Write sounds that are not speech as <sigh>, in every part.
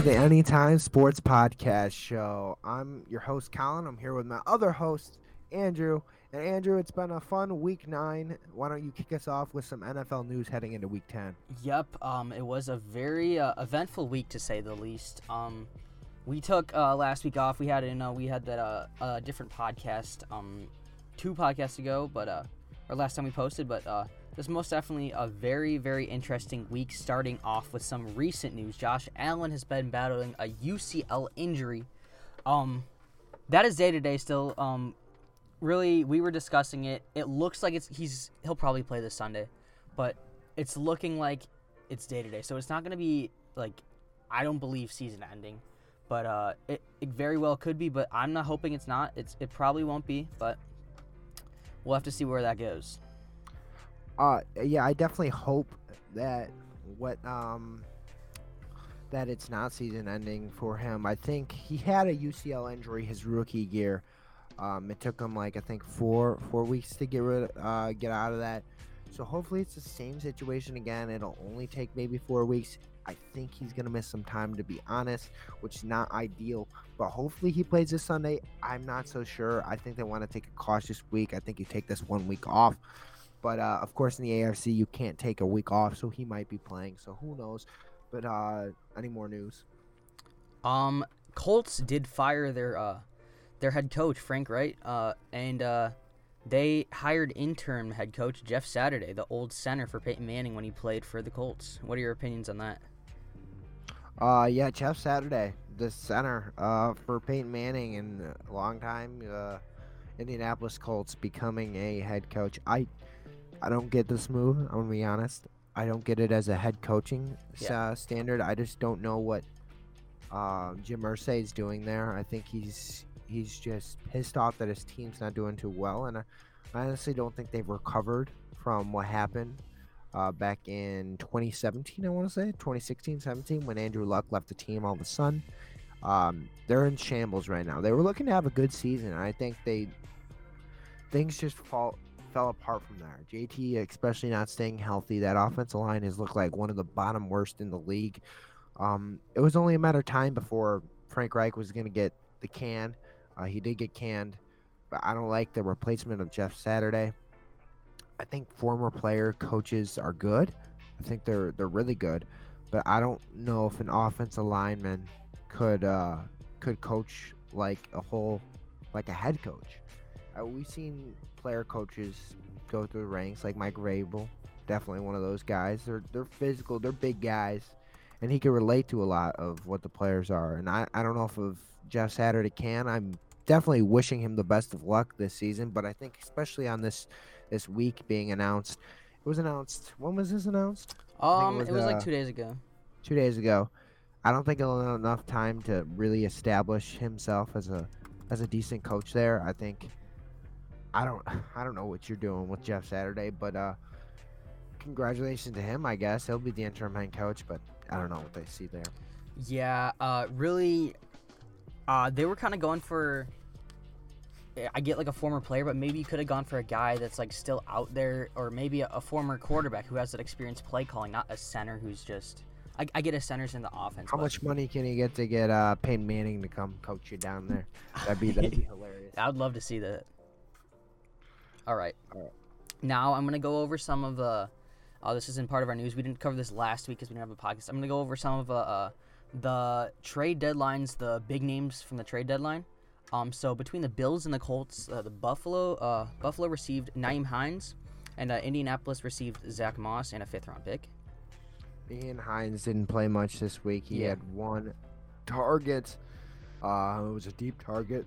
to the Anytime Sports Podcast Show. I'm your host, Colin. I'm here with my other host, Andrew. And Andrew, it's been a fun week nine. Why don't you kick us off with some NFL news heading into week 10? Yep, um, it was a very uh, eventful week to say the least. Um, we took uh, last week off. We had you know we had that uh, uh different podcast um, two podcasts ago, but uh, last time we posted, but uh, this most definitely a very, very interesting week, starting off with some recent news. Josh Allen has been battling a UCL injury. Um, that is day to day still. Um, really, we were discussing it. It looks like it's he's he'll probably play this Sunday, but it's looking like it's day to day. So it's not going to be like I don't believe season ending, but uh, it, it very well could be. But I'm not hoping it's not. It's it probably won't be, but we'll have to see where that goes. Uh, yeah, I definitely hope that what um that it's not season ending for him. I think he had a UCL injury his rookie year. Um, it took him like I think four four weeks to get rid uh, get out of that. So hopefully it's the same situation again. It'll only take maybe four weeks. I think he's gonna miss some time to be honest, which is not ideal. But hopefully he plays this Sunday. I'm not so sure. I think they want to take a cautious week. I think you take this one week off. But uh, of course, in the AFC, you can't take a week off, so he might be playing. So who knows? But uh, any more news? Um, Colts did fire their uh, their head coach Frank Reich, uh, and uh, they hired interim head coach Jeff Saturday, the old center for Peyton Manning when he played for the Colts. What are your opinions on that? Uh, yeah, Jeff Saturday, the center uh, for Peyton Manning in a long time. Uh, Indianapolis Colts becoming a head coach. I I don't get this move. I'm gonna be honest. I don't get it as a head coaching yeah. uh, standard. I just don't know what uh, Jim Irsay is doing there. I think he's he's just pissed off that his team's not doing too well, and I, I honestly don't think they've recovered from what happened uh, back in 2017. I want to say 2016, 17 when Andrew Luck left the team all of a sudden. Um, they're in shambles right now. They were looking to have a good season. I think they things just fall fell apart from there. JT, especially not staying healthy, that offensive line has looked like one of the bottom worst in the league. Um, it was only a matter of time before Frank Reich was going to get the can. Uh, he did get canned, but I don't like the replacement of Jeff Saturday. I think former player coaches are good. I think they're they're really good, but I don't know if an offensive lineman could uh, could coach like a whole like a head coach. Uh, we've seen player coaches go through the ranks, like Mike Vrabel, definitely one of those guys. They're they're physical, they're big guys, and he can relate to a lot of what the players are. And I, I don't know if of Jeff Saturday can. I'm definitely wishing him the best of luck this season, but I think especially on this this week being announced, it was announced. When was this announced? Um, it was, it was uh, like two days ago. Two days ago. I don't think he'll have enough time to really establish himself as a as a decent coach there. I think I don't <sighs> I don't know what you're doing with Jeff Saturday, but uh congratulations to him, I guess. He'll be the interim head coach, but I don't know what they see there. Yeah, uh really uh they were kind of going for I get like a former player, but maybe you could have gone for a guy that's like still out there, or maybe a, a former quarterback who has that experience play calling, not a center who's just. I, I get a center's in the offense. How but... much money can he get to get uh, Peyton Manning to come coach you down there? That'd be that'd be <laughs> hilarious. I would love to see that. All right. All right. Now I'm gonna go over some of the. Uh, this isn't part of our news. We didn't cover this last week because we didn't have a podcast. I'm gonna go over some of uh, uh, the trade deadlines, the big names from the trade deadline. Um, so between the Bills and the Colts, uh, the Buffalo uh, Buffalo received Nyheim Hines, and uh, Indianapolis received Zach Moss and a fifth round pick. Nyheim Hines didn't play much this week. He yeah. had one target. Uh, it was a deep target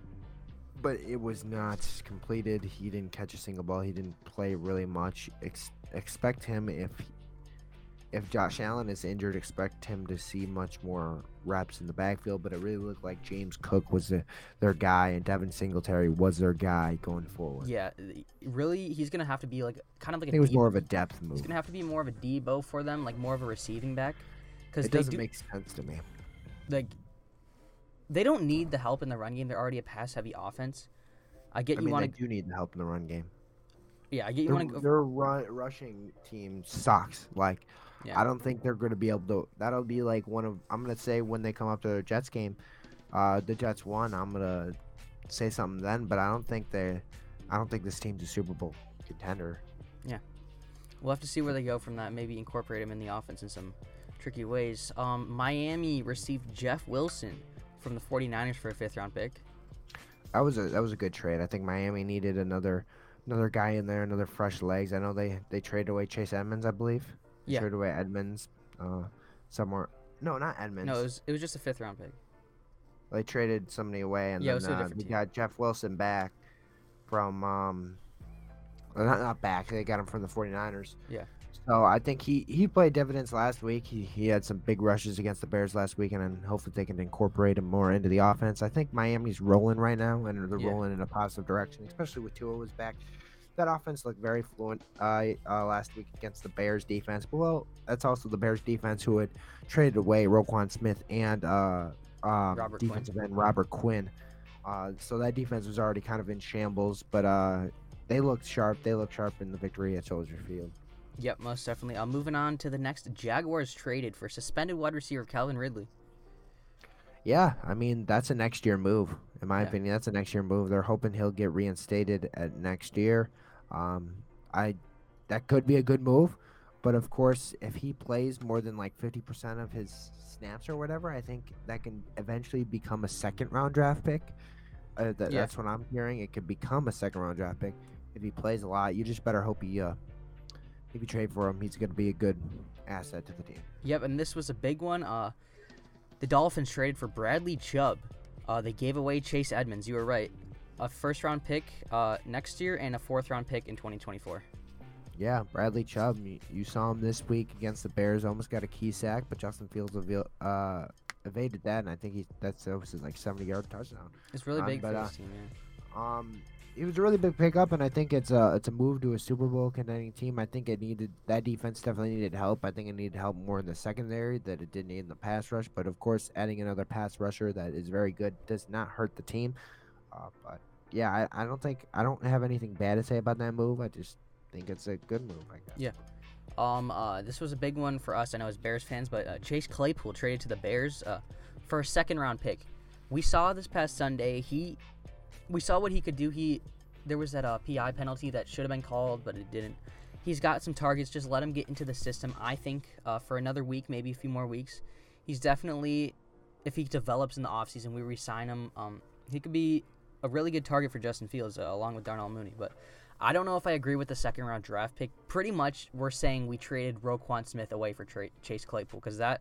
but it was not completed. He didn't catch a single ball. He didn't play really much. Ex- expect him if if Josh Allen is injured, expect him to see much more reps in the backfield. But it really looked like James Cook was the, their guy, and Devin Singletary was their guy going forward. Yeah, really, he's gonna have to be like kind of like. I think it was more of a depth move. He's gonna have to be more of a Deebo for them, like more of a receiving back. Because it doesn't do, make sense to me. Like they don't need the help in the run game. They're already a pass heavy offense. I get I you mean, want to do need the help in the run game. Yeah, I get you want to go. their run, rushing team sucks. Like, Yeah. I don't think they're going to be able to. That'll be like one of. I'm going to say when they come up to the Jets game, uh, the Jets won. I'm going to say something then, but I don't think they. I don't think this team's a Super Bowl contender. Yeah, we'll have to see where they go from that. Maybe incorporate him in the offense in some tricky ways. Um, Miami received Jeff Wilson from the 49ers for a fifth round pick. That was a that was a good trade. I think Miami needed another another guy in there, another fresh legs. I know they they traded away Chase Edmonds, I believe. They Yeah. Traded away Edmonds, uh, somewhere. No, not Edmonds. No, it was, it was just a fifth round pick. They traded somebody away, and Yeah, it was then uh, they got Jeff Wilson back from um, not not back. They got him from the 49ers. Yeah. So I think he he played dividends last week. He he had some big rushes against the Bears last week, and hopefully they can incorporate him more into the offense. I think Miami's rolling right now, and they're Yeah. rolling in a positive direction, especially with Tua was back. That offense looked very fluent uh, uh, last week against the Bears defense. But well, that's also the Bears defense who had traded away Roquan Smith and uh, um, Robert Quinn. defensive end Robert Quinn. Uh, so that defense was already kind of in shambles, but uh, they looked sharp. They looked sharp in the victory at Soldier Field. Yep, most definitely. Uh, moving on to the next. Jaguars traded for suspended wide receiver Calvin Ridley. Yeah, I mean that's a next year move, in my Yeah. opinion. That's a next year move. They're hoping he'll get reinstated at next year. Um, I that could be a good move, but of course, if he plays more than like fifty percent of his snaps or whatever, I think that can eventually become a second round draft pick. Uh, that, Yeah. That's what I'm hearing. It could become a second round draft pick if he plays a lot. You just better hope he, uh, if you trade for him, he's going to be a good asset to the team. Yep, and this was a big one. Uh, the Dolphins traded for Bradley Chubb. Uh, they gave away Chase Edmonds. You were right. A first round pick uh, next year and a fourth round pick in 2024. Yeah, Bradley Chubb. You, you saw him this week against the Bears. Almost got a key sack, but Justin Fields uh, evaded that, and I think he that's that was his like seventy yard touchdown. It's really Um, big but, for uh, this team. Yeah. Um, it was a really big pickup, and I think it's a it's a move to a Super Bowl contending team. I think it needed that defense definitely needed help. I think it needed help more in the secondary that it didn't need in the pass rush. But of course, adding another pass rusher that is very good does not hurt the team. Uh, but yeah, I, I don't think I don't have anything bad to say about that move. I just think it's a good move. I guess. Yeah. Um, uh, this was a big one for us. I know as Bears fans, but uh, Chase Claypool traded to the Bears uh, for a second round pick. We saw this past Sunday. He, we saw what he could do. He, there was that uh, PI penalty that should have been called, but it didn't. He's got some targets. Just let him get into the system. I think uh, for another week, maybe a few more weeks, he's definitely, if he develops in the offseason, we re-sign him. Um, he could be a really good target for Justin Fields uh, along with Darnell Mooney, but. I don't know if I agree with the second round draft pick. Pretty much, we're saying we traded Roquan Smith away for tra- Chase Claypool because that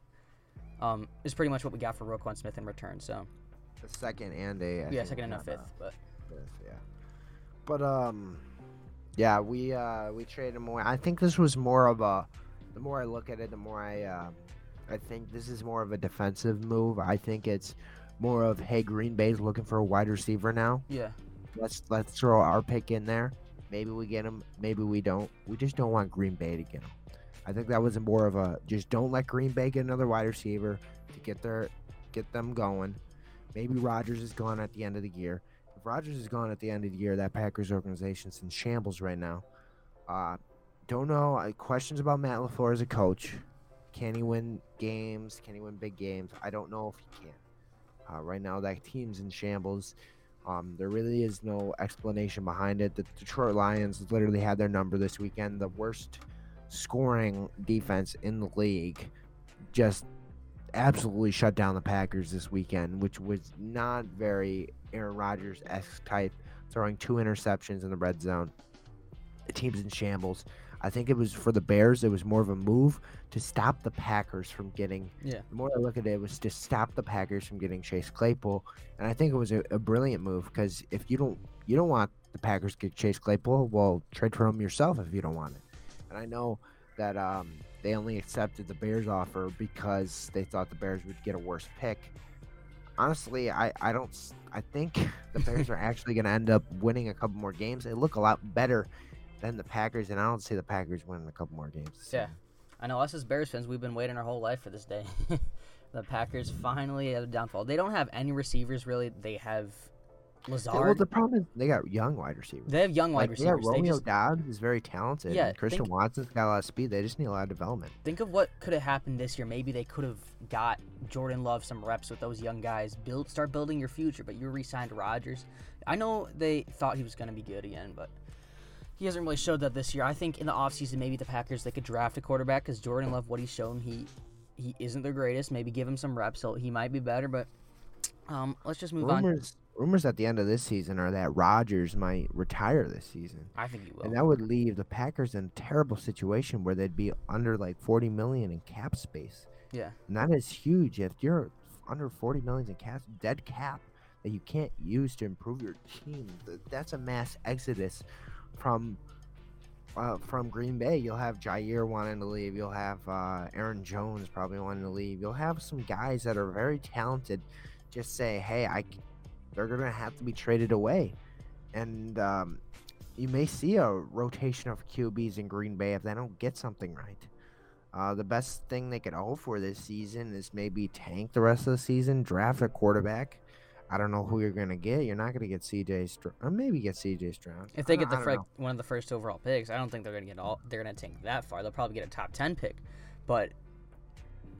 um, is pretty much what we got for Roquan Smith in return. So A second and a I yeah, second and a fifth. uh, But fifth, yeah. But um, yeah, we uh we traded him away. I think this was more of a. The more I look at it, the more I uh, I think this is more of a defensive move. I think it's more of hey, Green Bay's looking for a wide receiver now. yeah, Let's let's throw our pick in there. Maybe we get him. Maybe we don't. We just don't want Green Bay to get him. I think that was more of a just don't let Green Bay get another wide receiver to get their get them going. Maybe Rodgers is gone at the end of the year. If Rodgers is gone at the end of the year, that Packers organization's in shambles right now. Uh, don't know. Uh, questions about Matt Lafleur as a coach. Can he win games? Can he win big games? I don't know if he can. Uh, right now, that team's in shambles. Um, there really is no explanation behind it. The Detroit Lions literally had their number this weekend. The worst scoring defense in the league just absolutely shut down the Packers this weekend, which was not very Aaron Rodgers esque type, throwing two interceptions in the red zone. The team's in shambles. I think it was for the Bears, it was more of a move to stop the Packers from getting yeah, the more I look at it, it was to stop the Packers from getting Chase Claypool, and I think it was a, a brilliant move because if you don't you don't want the Packers to get Chase Claypool, well trade for him yourself if you don't want it. And I know that um, they only accepted the Bears offer because they thought the Bears would get a worse pick. Honestly, I, I don't I think the Bears are <laughs> actually going to end up winning a couple more games. They look a lot better than the Packers, and I don't see the Packers winning a couple more games. this Yeah. I know us as Bears fans, we've been waiting our whole life for this day. <laughs> the Packers finally had a downfall. They don't have any receivers really. They have Lazard. well, the problem is they got young wide receivers. they have young wide Like, yeah, receivers. they Romeo just Doubs is very talented. Yeah, Christian think- Watson's got a lot of speed. They just need a lot of development. think of what could have happened this year. Maybe they could have got Jordan Love some reps with those young guys. Build, start building your future. But you re-signed Rodgers. I know they thought he was going to be good again, but he hasn't really showed that this year. I think in the offseason, maybe the Packers they could draft a quarterback because Jordan Love, what he's shown, he he isn't the greatest. Maybe give him some reps. So he might be better. But um, let's just move on. Rumors rumors at the end of this season are that Rodgers might retire this season. I think he will. And that would leave the Packers in a terrible situation where they'd be under like 40 million in cap space. Yeah. And that is huge. If you're under 40 million in cap, dead cap that you can't use to improve your team, that's a mass exodus from uh, from Green Bay. You'll have Jair wanting to leave. You'll have uh, Aaron Jones probably wanting to leave. You'll have some guys that are very talented just say, "Hey, I." They're gonna have to be traded away, and um, you may see a rotation of QBs in Green Bay if they don't get something right. Uh, the best thing they could hope for this season is maybe tank the rest of the season, draft a quarterback. I don't know who you're gonna get. You're not gonna get CJ Stroud, or maybe get CJ Stroud. If they get the don't- I fir- don't one of the first overall picks, I don't think they're gonna get all. They're gonna tank that far. They'll probably get a top ten pick, but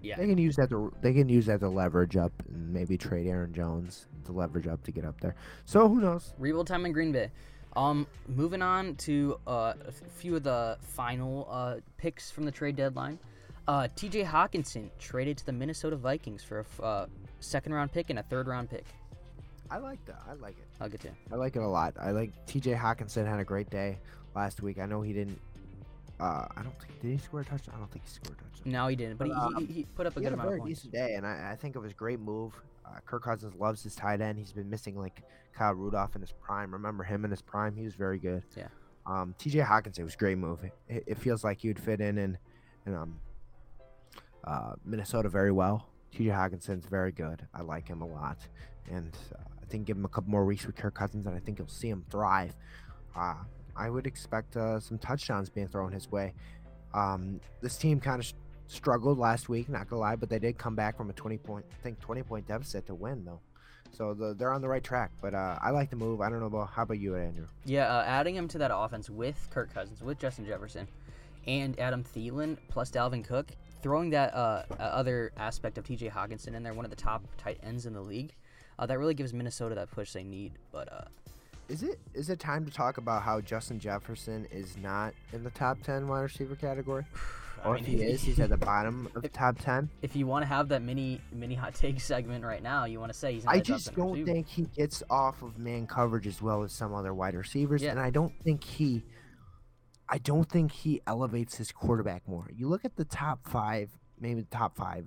yeah, they can use that to they can use that to leverage up and maybe trade Aaron Jones to leverage up to get up there. So who knows? rebuild time in Green Bay. Um, moving on to uh, a few of the final uh, picks from the trade deadline. Uh, T.J. Hockenson traded to the Minnesota Vikings for a f- uh, second round pick and a third round pick. I like that. I like it. I'll get to. I like it a lot. I like T.J. Hockenson had a great day last week. I know he didn't. Uh, I don't think did he score a touchdown. I don't think he scored a touchdown. No, he didn't, but he, But, he, he put up a he good had a amount very of points. decent day, and I, I think it was a great move. Uh, Kirk Cousins loves his tight end. He's been missing like Kyle Rudolph in his prime. Remember him in his prime? He was very good. Yeah. Um, T.J. Hockenson was a great move. It, it feels like he would fit in in, in um, uh, Minnesota very well. T.J. Hockenson's very good. I like him a lot, and uh, I think give him a couple more weeks with Kirk Cousins, and I think you'll see him thrive. Uh, I would expect uh, some touchdowns being thrown his way. Um, this team kind of struggled last week, not gonna lie, but they did come back from a 20 point, I think 20 point deficit to win though. So the, they're on the right track. But uh, I like the move. I don't know about how about you, Andrew? Yeah, uh, adding him to that offense with Kirk Cousins, with Justin Jefferson, and Adam Thielen plus Dalvin Cook, throwing that uh, uh, other aspect of T.J. Hockenson in there, one of the top tight ends in the league, uh, that really gives Minnesota that push they need. But uh, Is it is it time to talk about how Justin Jefferson is not in the top 10 wide receiver category? <sighs> I Or mean, if he is, he's at the <laughs> bottom of the top 10. if you want to have that mini mini hot take <laughs> segment right now, you want to say he's not I just 10 don't receiver. think he gets off of man coverage as well as some other wide receivers, Yeah. and I don't think he, I don't think he elevates his quarterback more. You look at the top five, maybe the top five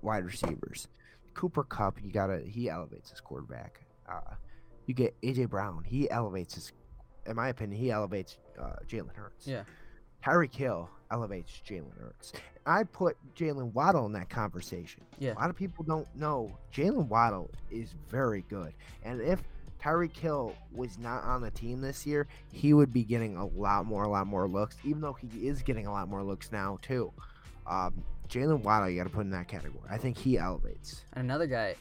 wide receivers. Cooper Kupp, you gotta he elevates his quarterback. Uh, you get AJ Brown, he elevates his, in my opinion, he elevates uh, Jalen Hurts. Yeah. Tyreek Hill elevates Jalen Hurts. I put Jaylen Waddle in that conversation. Yeah. A lot of people don't know Jaylen Waddle is very good. And if Tyreek Hill was not on the team this year, he would be getting a lot more, a lot more looks, even though he is getting a lot more looks now, too. Um, Jaylen Waddle, you got to put in that category. I think he elevates. And another guy,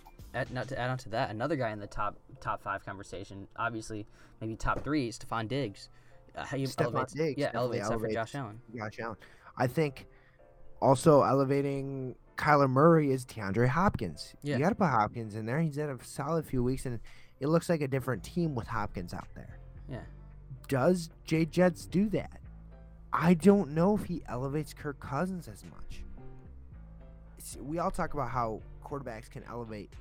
not to add on to that, another guy in the top top five conversation, obviously maybe top three, Stefon Diggs. Uh, how you Stefon elevates, Diggs yeah, elevates elevates. Josh Allen. Josh Allen. I think also elevating Kyler Murray is DeAndre Hopkins. Yeah. You got to put Hopkins in there. He's had a solid few weeks, and it looks like a different team with Hopkins out there. Yeah. Does Jay Jets do that? I don't know if he elevates Kirk Cousins as much. It's- we all talk about how quarterbacks can elevate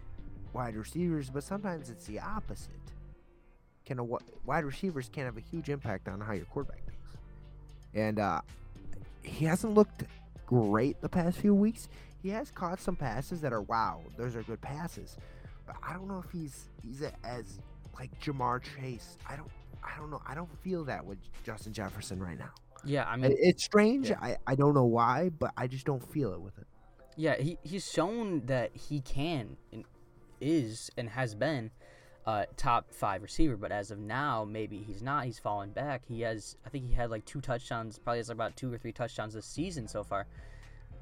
wide receivers, but sometimes it's the opposite. Can a wi- wide receivers can have a huge impact on how your quarterback thinks. And uh, he hasn't looked great the past few weeks. He has caught some passes that are wow, those are good passes. But I don't know if he's he's a, as like Ja'Marr Chase. I don't I don't know. I don't feel that with Justin Jefferson right now. Yeah, I mean, It's strange. yeah. I, I don't know why, but I just don't feel it with it. yeah, he, he's shown that he can is and has been uh, top five receiver, but as of now, maybe he's not. He's fallen back. He has, I think he had like two touchdowns, probably has about two or three touchdowns this season so far.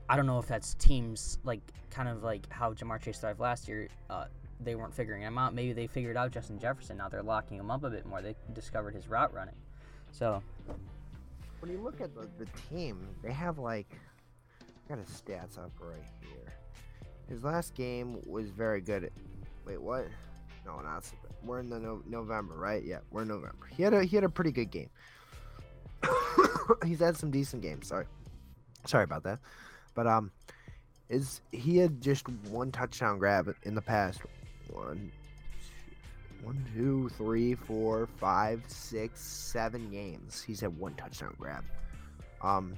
I don't know if that's teams like kind of like how Ja'Marr Chase thrived last year, uh, they weren't figuring him out. Maybe they figured out Justin Jefferson. Now they're locking him up a bit more. They discovered his route running. So when you look at the, the team, they have like I got his stats up right here. His last game was very good. Wait, what? No, not we're in the no, November, right? Yeah, we're in November. He had a he had a pretty good game. <coughs> He's had some decent games. Sorry, sorry about that. But um, is he had just one touchdown grab in the past one, one, two, three, four, five, six, seven games. He's had one touchdown grab. Um,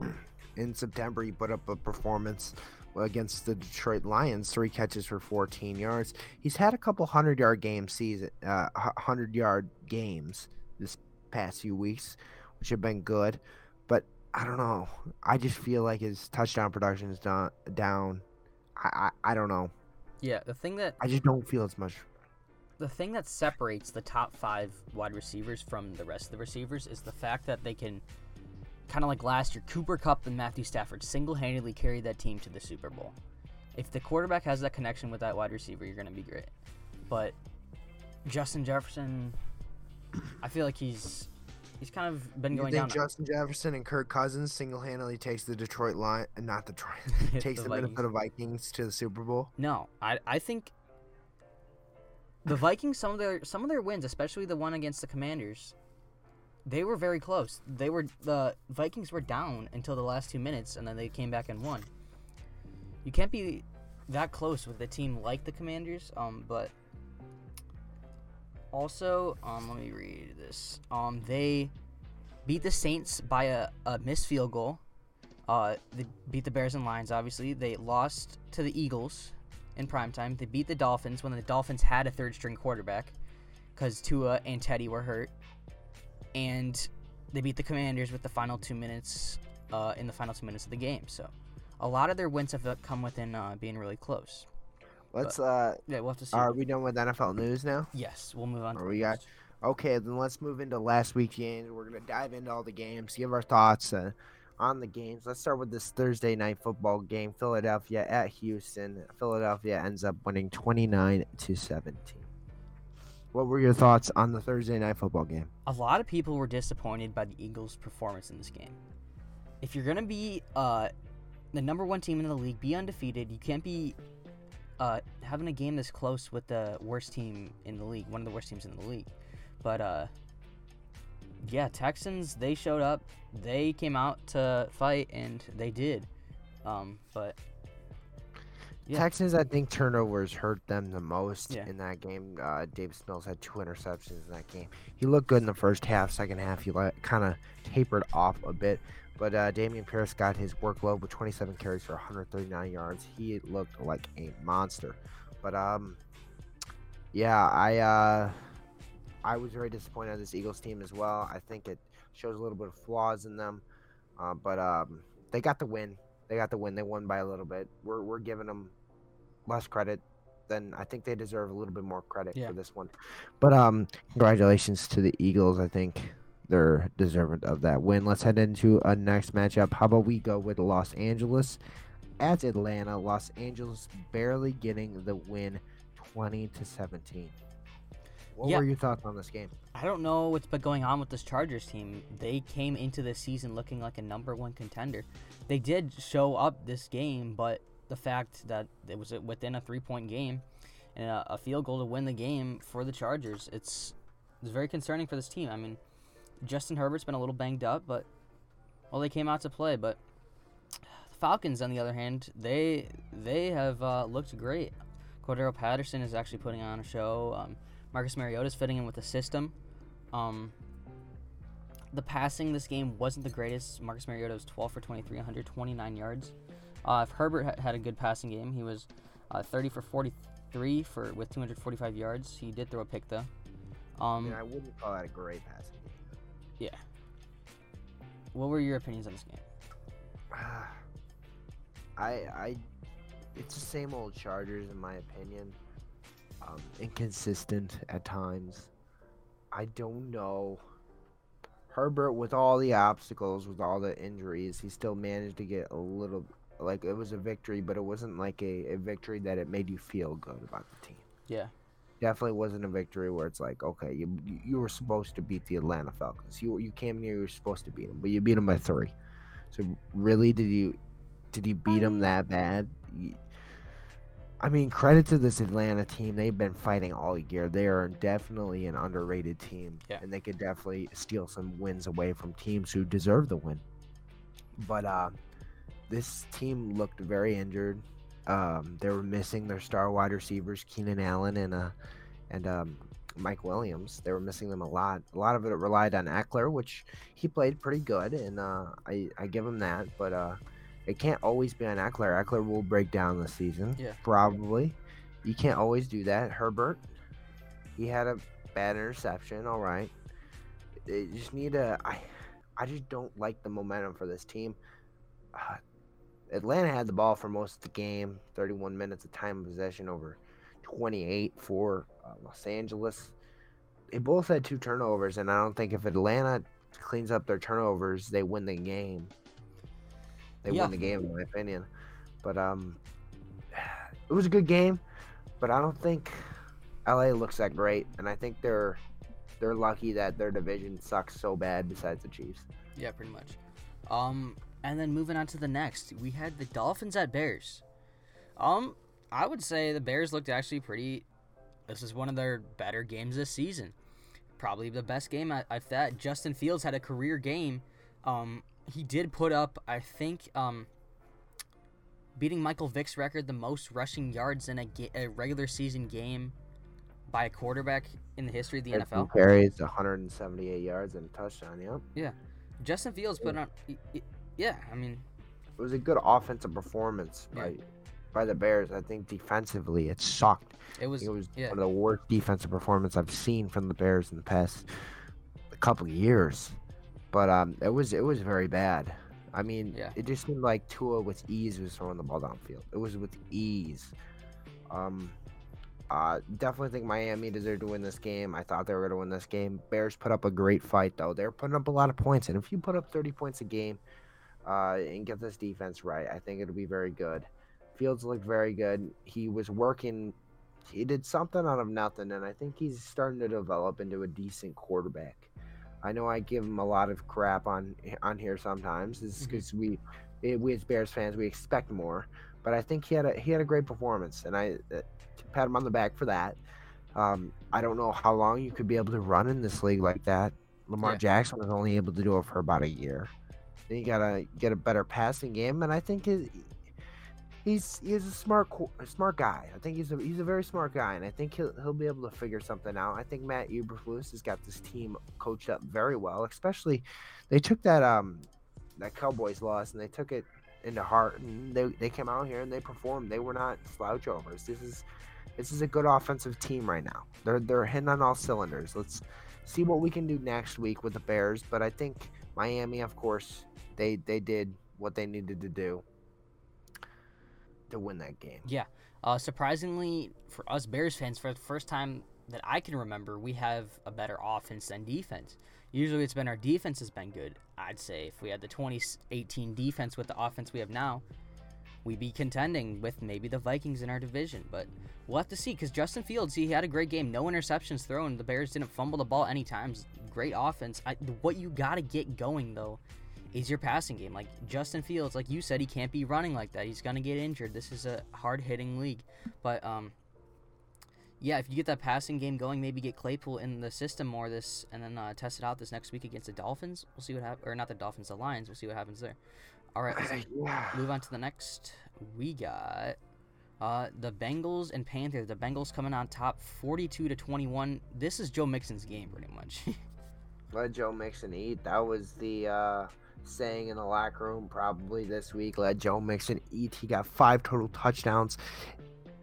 <clears throat> in September, he put up a performance against the Detroit Lions, three catches for 14 yards. He's had a couple hundred yard game season, uh, hundred yard games this past few weeks, which have been good. But I don't know. I just feel like his touchdown production is down. down. I, I I don't know. Yeah, the thing that I just don't feel as much. The thing that separates the top five wide receivers from the rest of the receivers is the fact that they can kind of like last year, Cooper Kupp and Matthew Stafford single handedly carried that team to the Super Bowl. If the quarterback has that connection with that wide receiver, you're going to be great. But Justin Jefferson, I feel like he's he's kind of been you going think down. Justin Jefferson and Kirk Cousins single handedly takes the Detroit line, not Detroit, <laughs> takes the, the Minnesota Vikings to the Super Bowl? No, I I think the Vikings some of their some of their wins, especially the one against the Commanders, they were very close. They were the Vikings were down until the last two minutes, and then they came back and won. You can't be that close with a team like the Commanders. Um, but also, um, let me read this. Um, they beat the Saints by a, a missed field goal. Uh, they beat the Bears and Lions. Obviously, they lost to the Eagles in primetime. They beat the Dolphins when the Dolphins had a third string quarterback because Tua and Teddy were hurt and they beat the Commanders with the final two minutes uh, in the final two minutes of the game. So a lot of their wins have come within uh, being really close. Let's but, uh yeah, we'll have to see. Are we done with NFL news now? Yes, we'll move on. Are we got okay? Then let's move into last week's games. We're gonna dive into all the games, give our thoughts uh, on the games. Let's start with this Thursday night football game: Philadelphia at Houston. Philadelphia ends up winning twenty nine to seventeen. What were your thoughts on the Thursday night football game? A lot of people were disappointed by the Eagles' performance in this game. If you're gonna be uh, the number one team in the league, be undefeated. You can't be uh, having a game this close with the worst team in the league, one of the worst teams in the league. But uh, yeah, Texans they showed up. They came out to fight, and they did. Um, but yeah. Texans, I think turnovers hurt them the most yeah. in that game. Uh, Davis Mills had two interceptions in that game. He looked good in the first half. Second half, he kind of tapered off a bit. But uh, Dameon Pierce got his workload with 27 carries for 139 yards. He looked like a monster. But um, yeah, I uh, I was very disappointed in this Eagles team as well. I think it shows a little bit of flaws in them. Uh, but um, they got the win. They got the win. They won by a little bit. We're we're giving them less credit then I think they deserve a little bit more credit yeah. for this one. But um, congratulations to the Eagles. I think they're deserving of that win. Let's head into a next matchup. How about we go with Los Angeles at Atlanta? Los Angeles barely getting the win, twenty to seventeen. What yeah. were your thoughts on this game? I don't know what's been going on with this Chargers team. They came into the season looking like a number one contender. They did show up this game, but the fact that it was within a three point game and a, a, field goal to win the game for the Chargers. It's it's very concerning for this team. I mean, Justin Herbert's been a little banged up, but well, they came out to play. But the Falcons, on the other hand, they they have uh, looked great. Cordarrelle Patterson is actually putting on a show. Um, Marcus Mariota is fitting in with the system. Um, the passing this game wasn't the greatest. Marcus Mariota was 12 for 23, 129 yards. Uh, if Herbert ha- had a good passing game, he was uh, 30 for 43 for with 245 yards. He did throw a pick though. Um, yeah, I wouldn't call that a great passing game. Yeah. What were your opinions on this game? <sighs> I I it's the same old Chargers in my opinion. Um, inconsistent at times. I don't know. Herbert, with all the obstacles, with all the injuries, he still managed to get a little like it was a victory, but it wasn't like a, a victory that it made you feel good about the team. Yeah. Definitely wasn't a victory where it's like, okay, you you were supposed to beat the Atlanta Falcons. You you came here, you were supposed to beat them, but you beat them by three. So really, did you did you beat them that bad? I mean, credit to this Atlanta team. They've been fighting all year. They are definitely an underrated team, Yeah. and they could definitely steal some wins away from teams who deserve the win. But uh, this team looked very injured. Um, they were missing their star wide receivers, Keenan Allen and uh, and um, Mike Williams. They were missing them a lot. A lot of it relied on Ekeler, which he played pretty good, and uh, I I give him that. But uh, it can't always be on Ekeler. Ekeler will break down this season, Yeah. probably. You can't always do that. Herbert, he had a bad interception. All right, they just need a. I, I just don't like the momentum for this team. Uh, Atlanta had the ball for most of the game, 31 minutes of time of possession over 28 for uh, Los Angeles. They both had two turnovers, and I don't think if Atlanta cleans up their turnovers, they win the game. They Yeah. win the game, in my opinion. But um, <sighs> it was a good game, but I don't think LA looks that great, and I think they're they're lucky that their division sucks so bad. Besides the Chiefs. Yeah, pretty much. Um, and then moving on to the next, we had the Dolphins at Bears. Um, I would say the Bears looked actually pretty. This is one of their better games this season. Probably the best game I, I thought. Justin Fields had a career game. Um, he did put up, I think, um, beating Michael Vick's record, the most rushing yards in a, ga- a regular season game by a quarterback in the history of the NFL. carries, 178 yards, and a touchdown. Yep. Yeah. Justin Fields put on, yeah, I mean, It was a good offensive performance Yeah. by by the Bears. I think defensively it sucked. it was, It was yeah. one of the worst defensive performance I've seen from the Bears in the past couple of years. But um, it was it was very bad. I mean, Yeah. it just seemed like Tua with ease was throwing the ball downfield. It was with ease. Um, uh, definitely think Miami deserved to win this game. I thought they were going to win this game. Bears put up a great fight though. They're putting up a lot of points, and if you put up 30 points a game, uh, and get this defense right, I think it'll be very good. Fields looked very good. He was working. He did something out of nothing, and I think he's starting to develop into a decent quarterback. I know I give him a lot of crap on on here sometimes, is Mhm. because we, eh, we as Bears fans, we expect more. But I think he had a he had a great performance, and I uh, pat him on the back for that. Um, I don't know how long you could be able to run in this league like that. Lamar Yeah. Jackson was only able to do it for about a year. You gotta get a better passing game, and I think his, he's he's a smart smart guy. I think he's a he's a very smart guy, and I think he'll he'll be able to figure something out. I think Matt Eberflus has got this team coached up very well. Especially, they took that um that Cowboys loss and they took it into heart, and they they came out here and they performed. They were not slouch overs. This is this is a good offensive team right now. They're they're hitting on all cylinders. Let's see what we can do next week with the Bears. But I think Miami, of course, they they did what they needed to do to win that game. Yeah. Uh, surprisingly, for us Bears fans, for the first time that I can remember, we have a better offense than defense. Usually it's been our defense has been good. I'd say if we had the 2018 defense with the offense we have now, we'd be contending with maybe the Vikings in our division. But we'll have to see because Justin Fields, he had a great game. No interceptions thrown. The Bears didn't fumble the ball any times. Great offense. I, what you got to get going, though, is your passing game. Like Justin Fields, like you said, he can't be running like that. He's gonna get injured. This is a hard hitting league. But um yeah, if you get that passing game going, maybe get Claypool in the system more this and then uh, test it out this next week against the Dolphins. We'll see what happens or not the Dolphins, the Lions. We'll see what happens there. All right, let's Yeah. move on to the next. We got uh, the Bengals and Panthers. The Bengals coming on top 42 to 21. This is Joe Mixon's game pretty much. <laughs> Let Joe Mixon eat. That was the uh, saying in the locker room probably this week. Let Joe Mixon eat. He got five total touchdowns.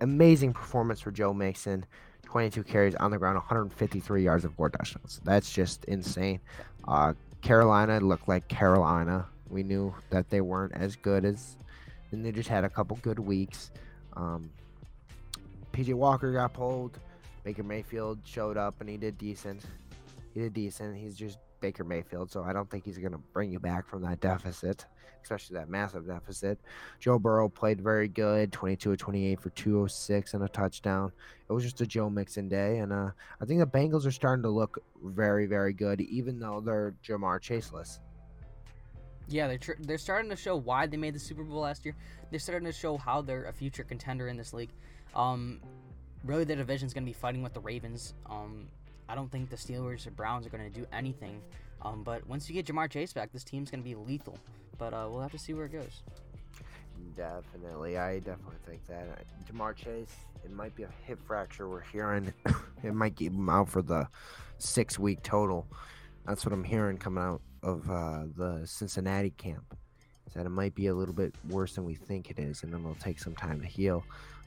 Amazing performance for Joe Mixon. 22 carries on the ground, 153 yards and four touchdowns. That's just insane. Uh, Carolina looked like Carolina. We knew that they weren't as good as, and they just had a couple good weeks. Um, PJ Walker got pulled. Baker Mayfield showed up and he did decent. He did decent. He's just Baker Mayfield, so I don't think he's going to bring you back from that deficit, especially that massive deficit. Joe Burrow played very good, 22 28 for 206 and a touchdown. It was just a Joe Mixon day, and uh, I think the Bengals are starting to look very, very good, even though they're Ja'Marr Chaseless. Yeah, they're tr- they're starting to show why they made the Super Bowl last year. They're starting to show how they're a future contender in this league. Um, really, their division's going to be fighting with the Ravens. Um, I don't think the Steelers or Browns are going to do anything. Um, but once you get Ja'Marr Chase back, this team's going to be lethal. But uh, we'll have to see where it goes. Definitely, I definitely think that uh, Ja'Marr Chase. It might be a hip fracture. We're hearing <laughs> it might keep him out for the six week total. That's what I'm hearing coming out of uh, the Cincinnati camp. Is that it might be a little bit worse than we think it is, and then it'll take some time to heal.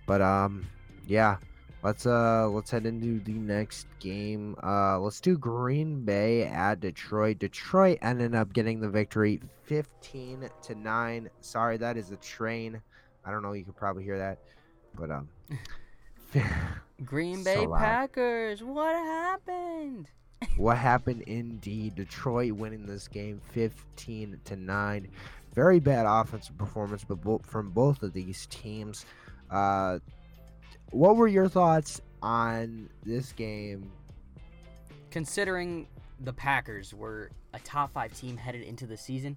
But um, yeah, let's uh let's head into the next game. Uh, let's do Green Bay at Detroit. Detroit ended up getting the victory, 15 to nine. Sorry, that is a train. I don't know. You could probably hear that, but um. <laughs> Green Bay So. Packers, what happened? What happened indeed detroit winning this game 15 to 9 very bad offensive performance but bo- from both of these teams uh what were your thoughts on this game Considering the Packers were a top five team headed into the season,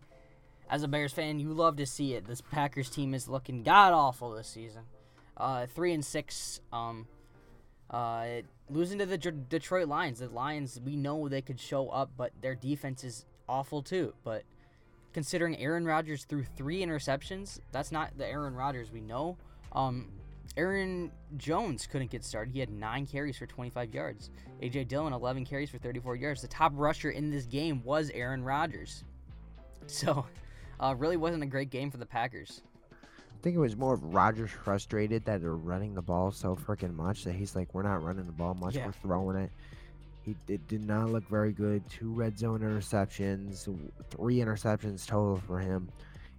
as a Bears fan, you love to see it. This Packers team is looking god awful this season. Uh, three and six. Um, uh, losing to the D- Detroit Lions. The Lions, we know they could show up, but their defense is awful too. But considering Aaron Rodgers threw three interceptions, that's not the Aaron Rodgers we know. Um, Aaron Jones couldn't get started. He had nine carries for 25 yards. AJ Dillon 11 carries for 34 yards. The top rusher in this game was Aaron Rodgers. <laughs> So, uh, really wasn't a great game for the Packers. I think it was more of Rodgers frustrated that they're running the ball so freaking much that he's like we're not running the ball much Yeah. we're throwing it he it did not look very good two red zone interceptions three interceptions total for him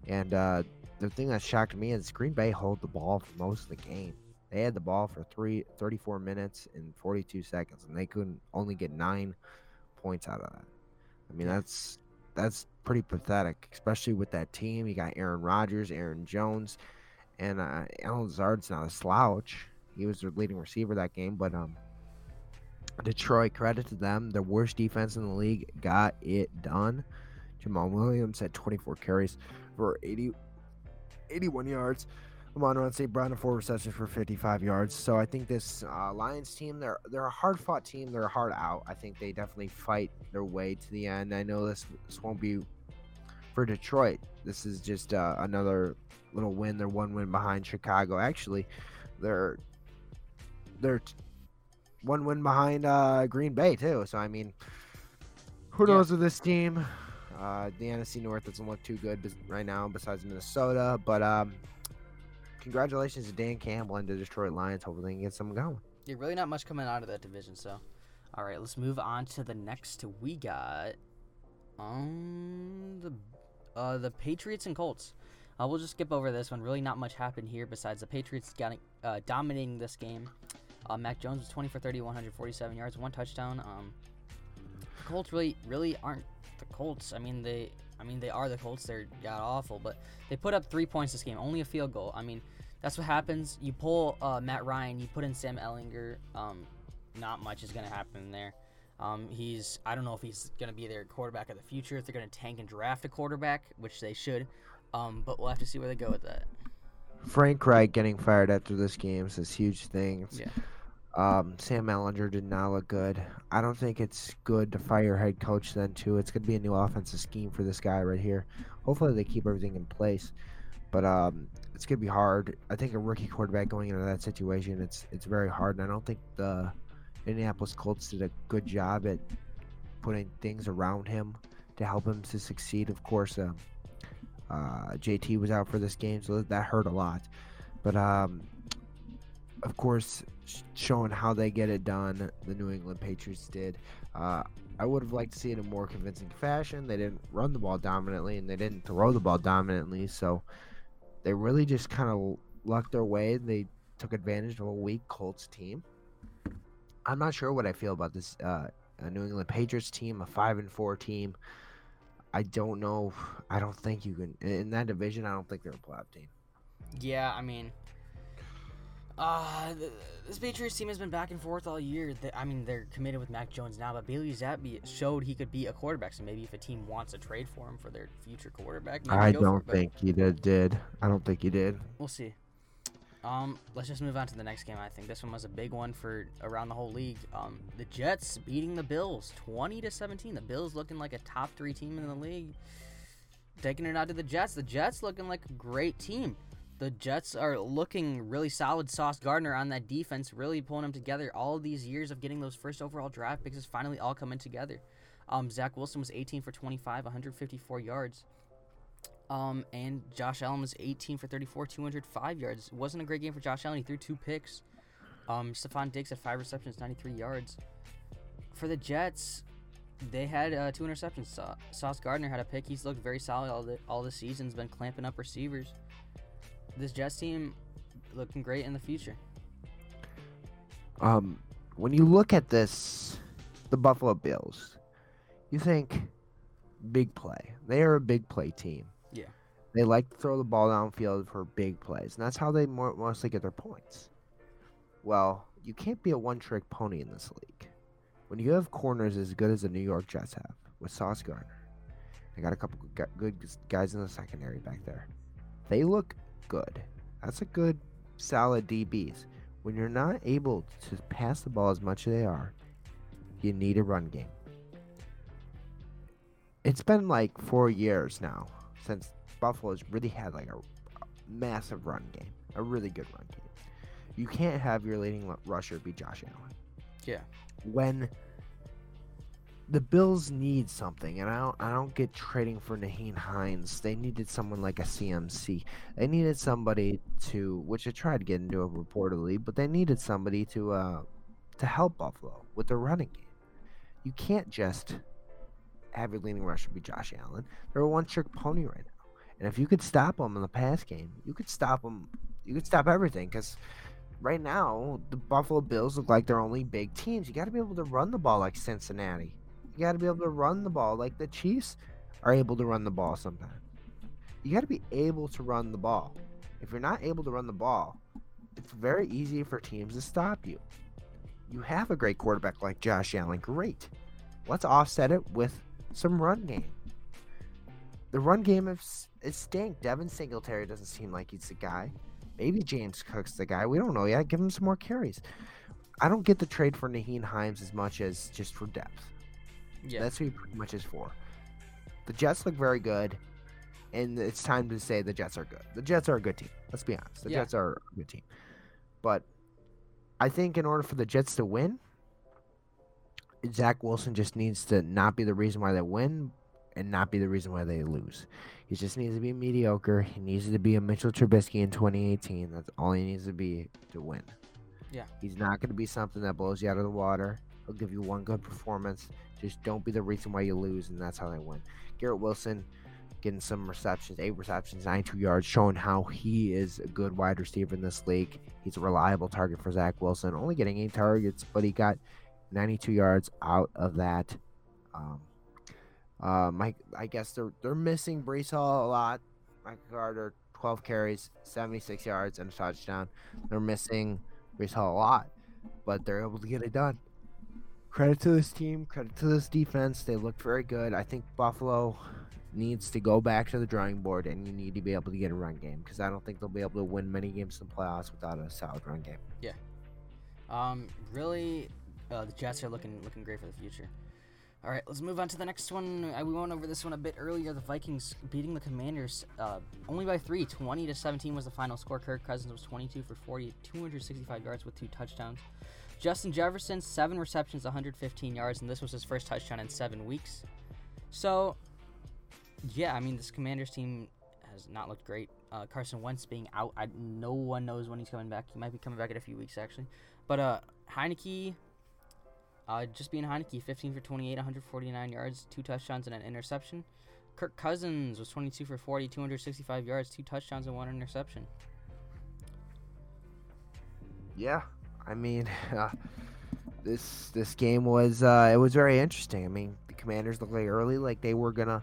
and uh the thing that shocked me is Green Bay hold the ball for most of the game. They had the ball for three, 34 minutes and 42 seconds, and they couldn't only get nine points out of that. I mean, that's that's pretty pathetic, especially with that team. You got Aaron Rodgers, Aaron Jones, and uh, Allen Lazard's not a slouch. He was their leading receiver that game, but um, Detroit, credit to them, the worst defense in the league got it done. Jamaal Williams had 24 carries for 80, 81 yards. Amon St. Brown four receptions for 55 yards. So I think this uh, Lions team, they're they're a hard fought team. They're hard out. I think they definitely fight their way to the end. I know this this won't be for Detroit. This is just uh, another little win. They're one win behind Chicago. Actually, they're they're t- one win behind uh, Green Bay too. So I mean, who Yeah. knows with this team? Uh, the NFC North doesn't look too good right now, besides Minnesota. But um, congratulations to Dan Campbell and the Detroit Lions. Hopefully, they can get something going. Yeah, really not much coming out of that division. So, all right, let's move on to the next. We got um the uh the Patriots and Colts. Uh, we'll just skip over this one. Really, not much happened here besides the Patriots uh, dominating this game. Uh, Mac Jones was 20 for 30, 147 yards, one touchdown. Um, the Colts really, really aren't the Colts. I mean, they, I mean, they are the Colts. They're god awful, but they put up three points this game, only a field goal. I mean, that's what happens. You pull uh, Matt Ryan, you put in Sam Ehlinger. Um, not much is gonna happen there. Um, he's, I don't know if he's gonna be their quarterback of the future. If they're gonna tank and draft a quarterback, which they should. Um, but we'll have to see where they go with that. Frank Reich getting fired after this game says huge things. Yeah. Um, Sam Ehlinger did not look good. I don't think it's good to fire head coach then too. It's gonna be a new offensive scheme for this guy right here. Hopefully they keep everything in place. But um, it's gonna be hard. I think a rookie quarterback going into that situation, it's it's very hard. And I don't think the Indianapolis Colts did a good job at putting things around him to help him to succeed. Of course, um, uh, JT was out for this game, so that hurt a lot. But um, of course, showing how they get it done, the New England Patriots did. Uh, I would have liked to see it in more convincing fashion. They didn't run the ball dominantly, and they didn't throw the ball dominantly. So they really just kind of lucked their way. They took advantage of a weak Colts team. I'm not sure what I feel about this uh, a New England Patriots team, a five and four team. I don't know. I don't think you can in that division. I don't think they're a playoff team. Yeah, I mean, uh, this Patriots team has been back and forth all year. I mean, they're committed with Mac Jones now, but Bailey Zappe showed he could be a quarterback. So maybe if a team wants to trade for him for their future quarterback, maybe I don't it, think did, did. I don't think he did. We'll see. Um, let's just move on to the next game. I think this one was a big one for around the whole league. Um, the Jets beating the Bills, twenty to seventeen. The Bills looking like a top three team in the league, taking it out to the Jets. The Jets looking like a great team. The Jets are looking really solid. Sauce Gardner on that defense, really pulling them together. All these years of getting those first overall draft picks is finally all coming together. Um, Zach Wilson was 18 for 25, 154 yards. Um, and Josh Allen was 18 for 34, 205 yards. It wasn't a great game for Josh Allen. He threw two picks. Um, Stefon Diggs had five receptions, 93 yards. For the Jets, they had uh, two interceptions. Sa- Sauce Gardner had a pick. He's looked very solid all the all the season's been clamping up receivers. This Jets team looking great in the future. Um, when you look at this, the Buffalo Bills, you think big play. They are a big play team. They like to throw the ball downfield for big plays, and that's how they more, mostly get their points. Well, you can't be a one-trick pony in this league. When you have corners as good as the New York Jets have with Sauce Gardner, they got a couple good guys in the secondary back there. They look good. That's a good, solid DBs. When you're not able to pass the ball as much as they are, you need a run game. It's been like four years now since Buffalo's really had like a massive run game, a really good run game. You can't have your leading rusher be Josh Allen. Yeah. When the Bills need something, and I don't, I don't get trading for Nyheim Hines. They needed someone like a CMC. They needed somebody to, which I tried getting to get into it reportedly, but they needed somebody to, uh, to help Buffalo with their running game. You can't just have your leading rusher be Josh Allen. They're a one-trick pony right now, and if you could stop them in the pass game, you could stop them. You could stop everything because right now the Buffalo Bills look like they're only big teams. You got to be able to run the ball like Cincinnati. You got to be able to run the ball like the Chiefs are able to run the ball sometimes. You got to be able to run the ball. If you're not able to run the ball, it's very easy for teams to stop you. You have a great quarterback like Josh Allen. Great. Let's offset it with some run game. The run game is it stink. Devin Singletary doesn't seem like he's the guy. Maybe James Cook's the guy. We don't know yet. Give him some more carries. I don't get the trade for Nyheim Hines as much as just for depth. Yeah. That's what he pretty much is for. The Jets look very good, and it's time to say the Jets are good. The Jets are a good team. Let's be honest. The Yeah. Jets are a good team. But I think in order for the Jets to win, Zach Wilson just needs to not be the reason why they win and not be the reason why they lose. He just needs to be mediocre. He needs to be a Mitchell Trubisky in 2018. That's all he needs to be to win. Yeah. He's not going to be something that blows you out of the water. He'll give you one good performance. Just don't be the reason why you lose, and that's how they win. Garrett Wilson getting some receptions, eight receptions, 92 yards, showing how he is a good wide receiver in this league. He's a reliable target for Zach Wilson. Only getting eight targets, but he got 92 yards out of that. Um, Mike, I guess they're they're missing Breece Hall a lot. Mike Carter, 12 carries, 76 yards, and a touchdown. They're missing Breece Hall a lot, but they're able to get it done. Credit to this team, credit to this defense. They look very good. I think Buffalo needs to go back to the drawing board, and you need to be able to get a run game because I don't think they'll be able to win many games in the playoffs without a solid run game. Yeah. Um, really, uh, the Jets are looking looking great for the future. All right, let's move on to the next one. Uh, we went over this one a bit earlier. The Vikings beating the Commanders uh, only by three. 20 to 17 was the final score. Kirk Cousins was 22 for 40, 265 yards with two touchdowns. Justin Jefferson, seven receptions, 115 yards, and this was his first touchdown in seven weeks. So, yeah, I mean, this Commanders team has not looked great. Uh, Carson Wentz being out, I, no one knows when he's coming back. He might be coming back in a few weeks, actually. But uh, Heinicke, uh, just being Heinicke, 15 for 28, 149 yards, two touchdowns and an interception. Kirk Cousins was 22 for 40, 265 yards, two touchdowns and one interception. Yeah, I mean, <laughs> uh, this this game was uh, it was very interesting. I mean, the Commanders looked like early like they were gonna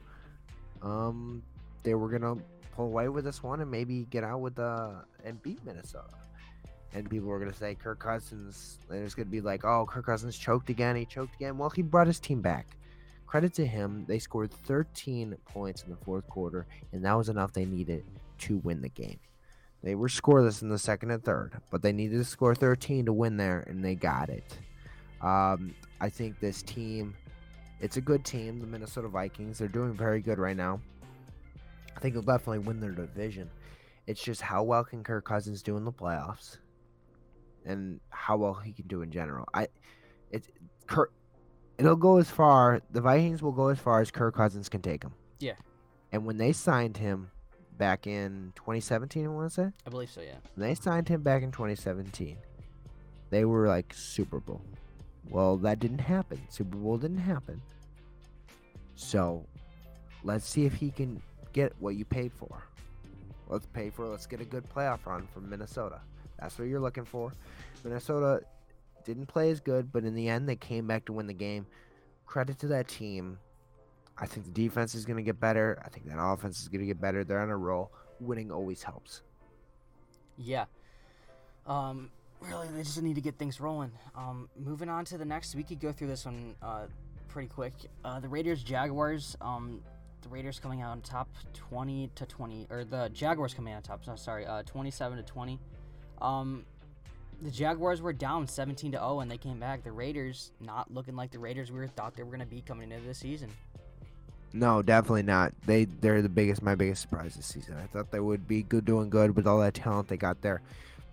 um they were gonna pull away with this one and maybe get out with uh and beat Minnesota. And people were gonna say Kirk Cousins. And it's gonna be like, oh, Kirk Cousins choked again. He choked again. Well, he brought his team back. Credit to him. They scored 13 points in the fourth quarter, and that was enough they needed to win the game. They were scoreless in the second and third, but they needed to score 13 to win there, and they got it. Um, I think this team, it's a good team, the Minnesota Vikings. They're doing very good right now. I think they'll definitely win their division. It's just how well can Kirk Cousins do in the playoffs, and how well he can do in general. I, it's Kirk. It'll go as far. The Vikings will go as far as Kirk Cousins can take him. Yeah. And when they signed him back in 2017, I want to say. I believe so. Yeah. When they signed him back in 2017, they were like Super Bowl. Well, that didn't happen. Super Bowl didn't happen. So, let's see if he can get what you paid for. Let's pay for. Let's get a good playoff run from Minnesota. That's what you're looking for. Minnesota didn't play as good, but in the end, they came back to win the game. Credit to that team. I think the defense is going to get better. I think that offense is going to get better. They're on a roll. Winning always helps. Yeah. Um, really, they just need to get things rolling. Um, moving on to the next, we could go through this one uh, pretty quick. Uh, the Raiders Jaguars. Um, the Raiders coming out on top, twenty to twenty, or the Jaguars coming out on top. Sorry, uh, twenty-seven to twenty. Um, the Jaguars were down 17 to 0 and they came back. The Raiders not looking like the Raiders we thought they were going to be coming into the season. No, definitely not. They they're the biggest my biggest surprise this season. I thought they would be good doing good with all that talent they got there.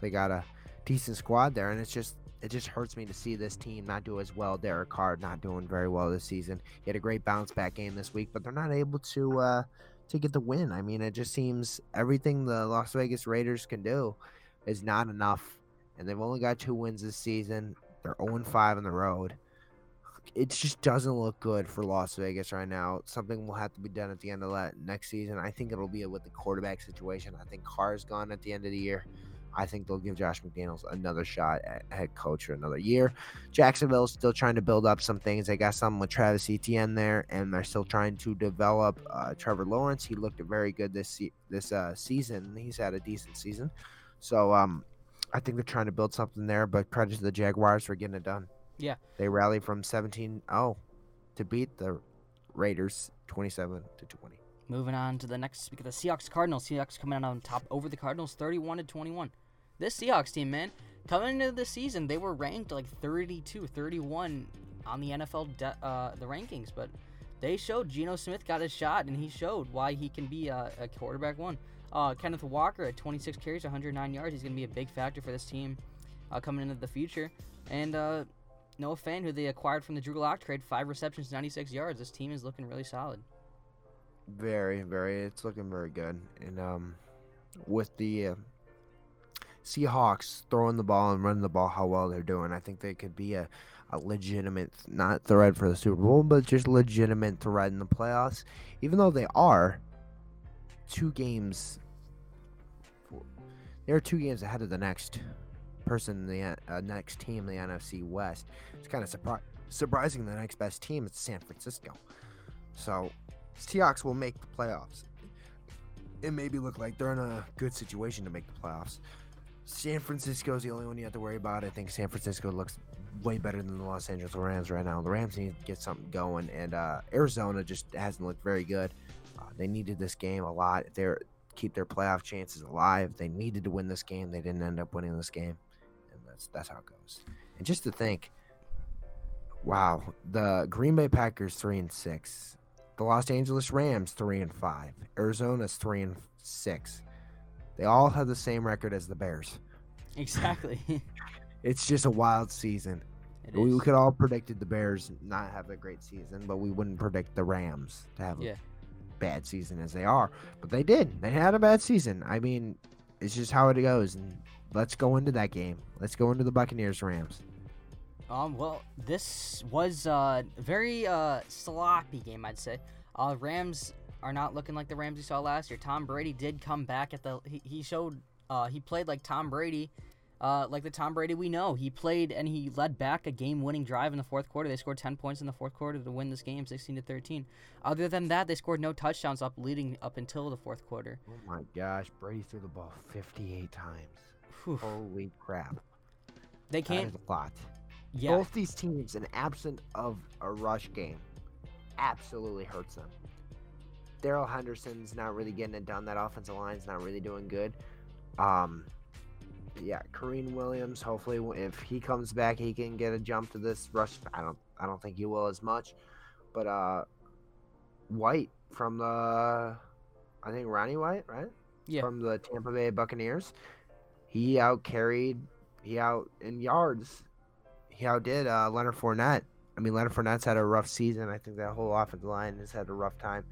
They got a decent squad there and it's just it just hurts me to see this team not do as well. Derek Carr not doing very well this season. He had a great bounce back game this week, but they're not able to uh to get the win. I mean, it just seems everything the Las Vegas Raiders can do is not enough and they've only got two wins this season. They're 0 5 on the road. It just doesn't look good for Las Vegas right now. Something will have to be done at the end of that next season. I think it'll be with the quarterback situation. I think Carr's gone at the end of the year. I think they'll give Josh McDaniels another shot at head coach for another year. Jacksonville's still trying to build up some things. They got some with Travis Etienne there, and they're still trying to develop uh, Trevor Lawrence. He looked very good this se- this uh, season. He's had a decent season. So um, I think they're trying to build something there, but credit to the Jaguars for getting it done. Yeah. They rallied from 17 0 to beat the Raiders 27 to 20. Moving on to the next speak of the Seahawks Cardinals. Seahawks coming out on top over the Cardinals 31 to 21. This Seahawks team, man, coming into the season, they were ranked like 32, 31 on the NFL de- uh, the rankings, but they showed Geno Smith got his shot and he showed why he can be a, a quarterback one. Uh, Kenneth Walker at 26 carries, 109 yards. He's going to be a big factor for this team uh, coming into the future. And uh, Noah Fant, who they acquired from the Drew Lock trade, five receptions, 96 yards. This team is looking really solid. Very, very. It's looking very good. And um, with the uh, Seahawks throwing the ball and running the ball, how well they're doing, I think they could be a, a legitimate, not threat for the Super Bowl, but just legitimate threat in the playoffs. Even though they are two games they're two games ahead of the next person the uh, next team the NFC West. It's kind of surpri- surprising. The next best team is San Francisco. So Seahawks will make the playoffs. It maybe look like they're in a good situation to make the playoffs. San Francisco is the only one you have to worry about. I think San Francisco looks way better than the Los Angeles Rams right now. The Rams need to get something going, and uh, Arizona just hasn't looked very good. Uh, they needed this game a lot. They're keep their playoff chances alive. They needed to win this game. They didn't end up winning this game, and that's that's how it goes. And just to think, wow, the Green Bay Packers three and six, the Los Angeles Rams three and five, Arizona's three and six. They all have the same record as the Bears. Exactly. <laughs> it's just a wild season. We could all predicted the Bears not have a great season, but we wouldn't predict the Rams to have a Yeah. Bad season as they are. But they did. They had a bad season. I mean, it's just how it goes. And let's go into that game. Let's go into the Buccaneers Rams. Um, well, this was a very uh, sloppy game, I'd say. Uh, Rams are not looking like the Rams we saw last year. Tom Brady did come back at the. He, he showed. Uh, he played like Tom Brady Uh, like the Tom Brady we know, he played and he led back a game-winning drive in the fourth quarter. They scored 10 points in the fourth quarter to win this game, 16 to 13. Other than that, they scored no touchdowns up leading up until the fourth quarter. Oh my gosh, Brady threw the ball 58 times. Whew. Holy crap. They can't. is a lot. Yeah, Both these teams, in absent of a rush game, absolutely hurts them. Darrell Henderson's not really getting it done. That offensive line's not really doing good. Um, yeah, Kyren Williams. Hopefully, if he comes back, he can get a jump to this rush. I don't, I don't think he will as much. But uh, White from the, I think Ronnie White, right? Yeah. From the Tampa Bay Buccaneers, he out carried, he out in yards he outdid uh, Leonard Fournette. I mean, Leonard Fournette's had a rough season. I think that whole offensive line has had a rough time.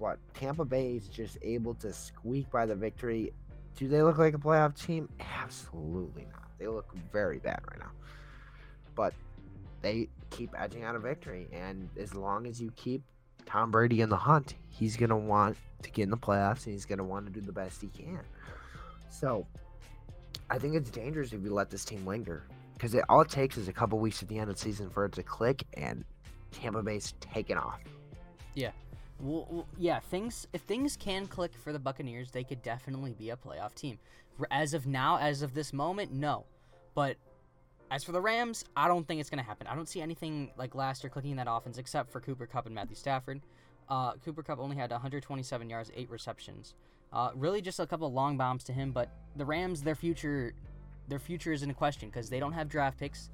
But Tampa Bay is just able to squeak by the victory. Do they look like a playoff team? Absolutely not. They look very bad right now. But they keep edging out a victory. And as long as you keep Tom Brady in the hunt, he's going to want to get in the playoffs and he's going to want to do the best he can. So I think it's dangerous if you let this team linger because it all it takes is a couple weeks at the end of the season for it to click and Tampa Bay's taken off. Well, well, yeah, things if things can click for the Buccaneers, they could definitely be a playoff team. As of now, as of this moment, no. But as for the Rams, I don't think it's gonna happen. I don't see anything like last year clicking in that offense except for Cooper Kupp and Matthew Stafford. Uh, Cooper Kupp only had 127 yards, eight receptions. Uh, really, just a couple of long bombs to him. But the Rams, their future, their future is in a question because they don't have draft picks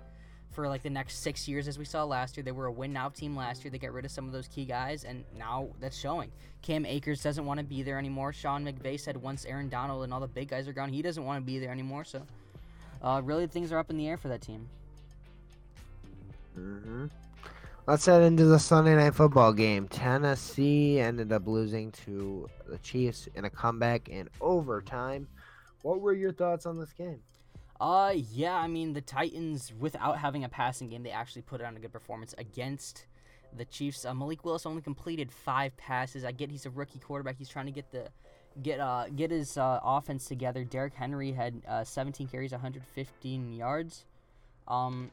for like the next six years, as we saw last year. They were a win now team last year. They got rid of some of those key guys, and now that's showing. Cam Akers doesn't want to be there anymore. Sean McVay said once Aaron Donald and all the big guys are gone, he doesn't want to be there anymore. So, uh, really, things are up in the air for that team. hmm Let's head into the Sunday night football game. Tennessee ended up losing to the Chiefs in a comeback in overtime. What were your thoughts on this game? Uh, yeah, I mean the Titans, without having a passing game, they actually put on a good performance against the Chiefs. Uh, Malik Willis only completed five passes. I get he's a rookie quarterback. He's trying to get the get uh get his uh, offense together. Derrick Henry had uh, 17 carries, 115 yards. Um,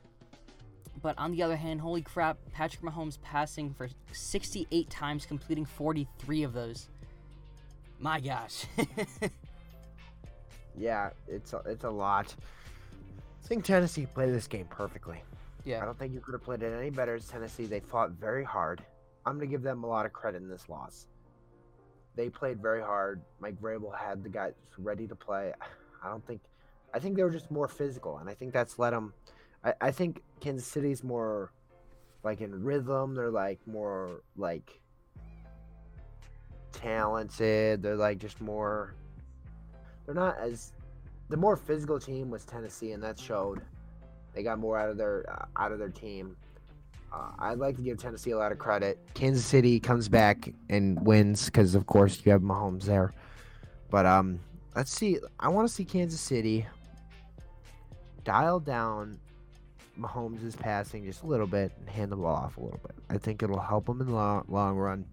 but on the other hand, holy crap, Patrick Mahomes passing for 68 times, completing 43 of those. My gosh. <laughs> Yeah, it's a, it's a lot. I think Tennessee played this game perfectly. Yeah. I don't think you could have played it any better as Tennessee. They fought very hard. I'm going to give them a lot of credit in this loss. They played very hard. Mike Vrabel had the guys ready to play. I don't think. I think they were just more physical, and I think that's let them. I, I think Kansas City's more like in rhythm. They're like more like talented. They're like just more. They're not as. The more physical team was Tennessee, and that showed. They got more out of their uh, out of their team. Uh, I'd like to give Tennessee a lot of credit. Kansas City comes back and wins because, of course, you have Mahomes there. But um, let's see. I want to see Kansas City dial down Mahomes' passing just a little bit and hand the ball off a little bit. I think it'll help them in the long, long run.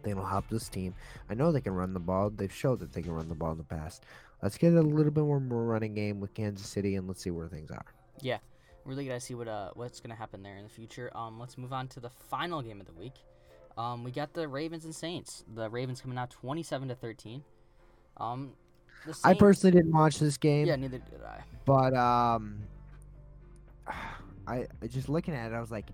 I think it'll help this team. I know they can run the ball. They've showed that they can run the ball in the past. Let's get a little bit more, more running game with Kansas City and let's see where things are. Yeah, really gotta see what uh what's gonna happen there in the future. Um, let's move on to the final game of the week. Um, we got the Ravens and Saints. The Ravens coming out twenty-seven to thirteen. Um, the I personally didn't watch this game. yeah, neither did I. But um, <sighs> I I just looking at it, I was like,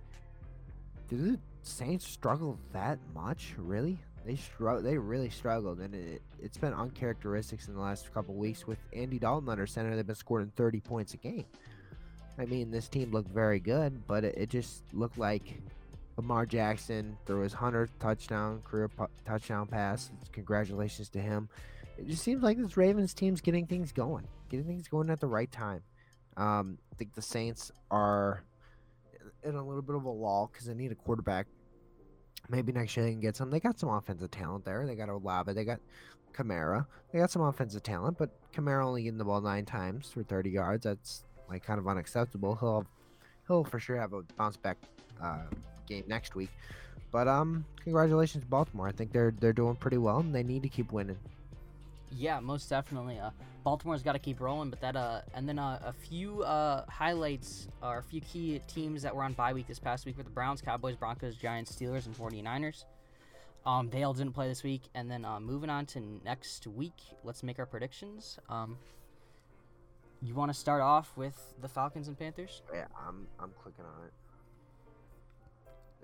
did the Saints struggle that much? Really? They struggle. They really struggled, and it it's been uncharacteristics in the last couple weeks with Andy Dalton under center. They've been scoring 30 points a game. I mean, this team looked very good, but it, it just looked like Lamar Jackson threw his 100th touchdown career touchdown pass. Congratulations to him. It just seems like this Ravens team's getting things going, getting things going at the right time. Um, I think the Saints are in a little bit of a lull because they need a quarterback. Maybe next year they can get some. They got some offensive talent there. They got Olave. They got Kamara. They got some offensive talent, but Kamara only getting the ball nine times for 30 yards. That's like kind of unacceptable. He'll have, he'll for sure have a bounce back uh, game next week. But um, congratulations Baltimore. I think they're they're doing pretty well, and they need to keep winning. Yeah, most definitely. Uh, Baltimore's got to keep rolling, but that uh, and then uh, a few uh highlights or a few key teams that were on bye week this past week were the Browns, Cowboys, Broncos, Giants, Steelers, and 49ers. Um, they all didn't play this week, and then uh, moving on to next week, let's make our predictions. Um, you want to start off with the Falcons and Panthers? Yeah, I'm I'm clicking on it.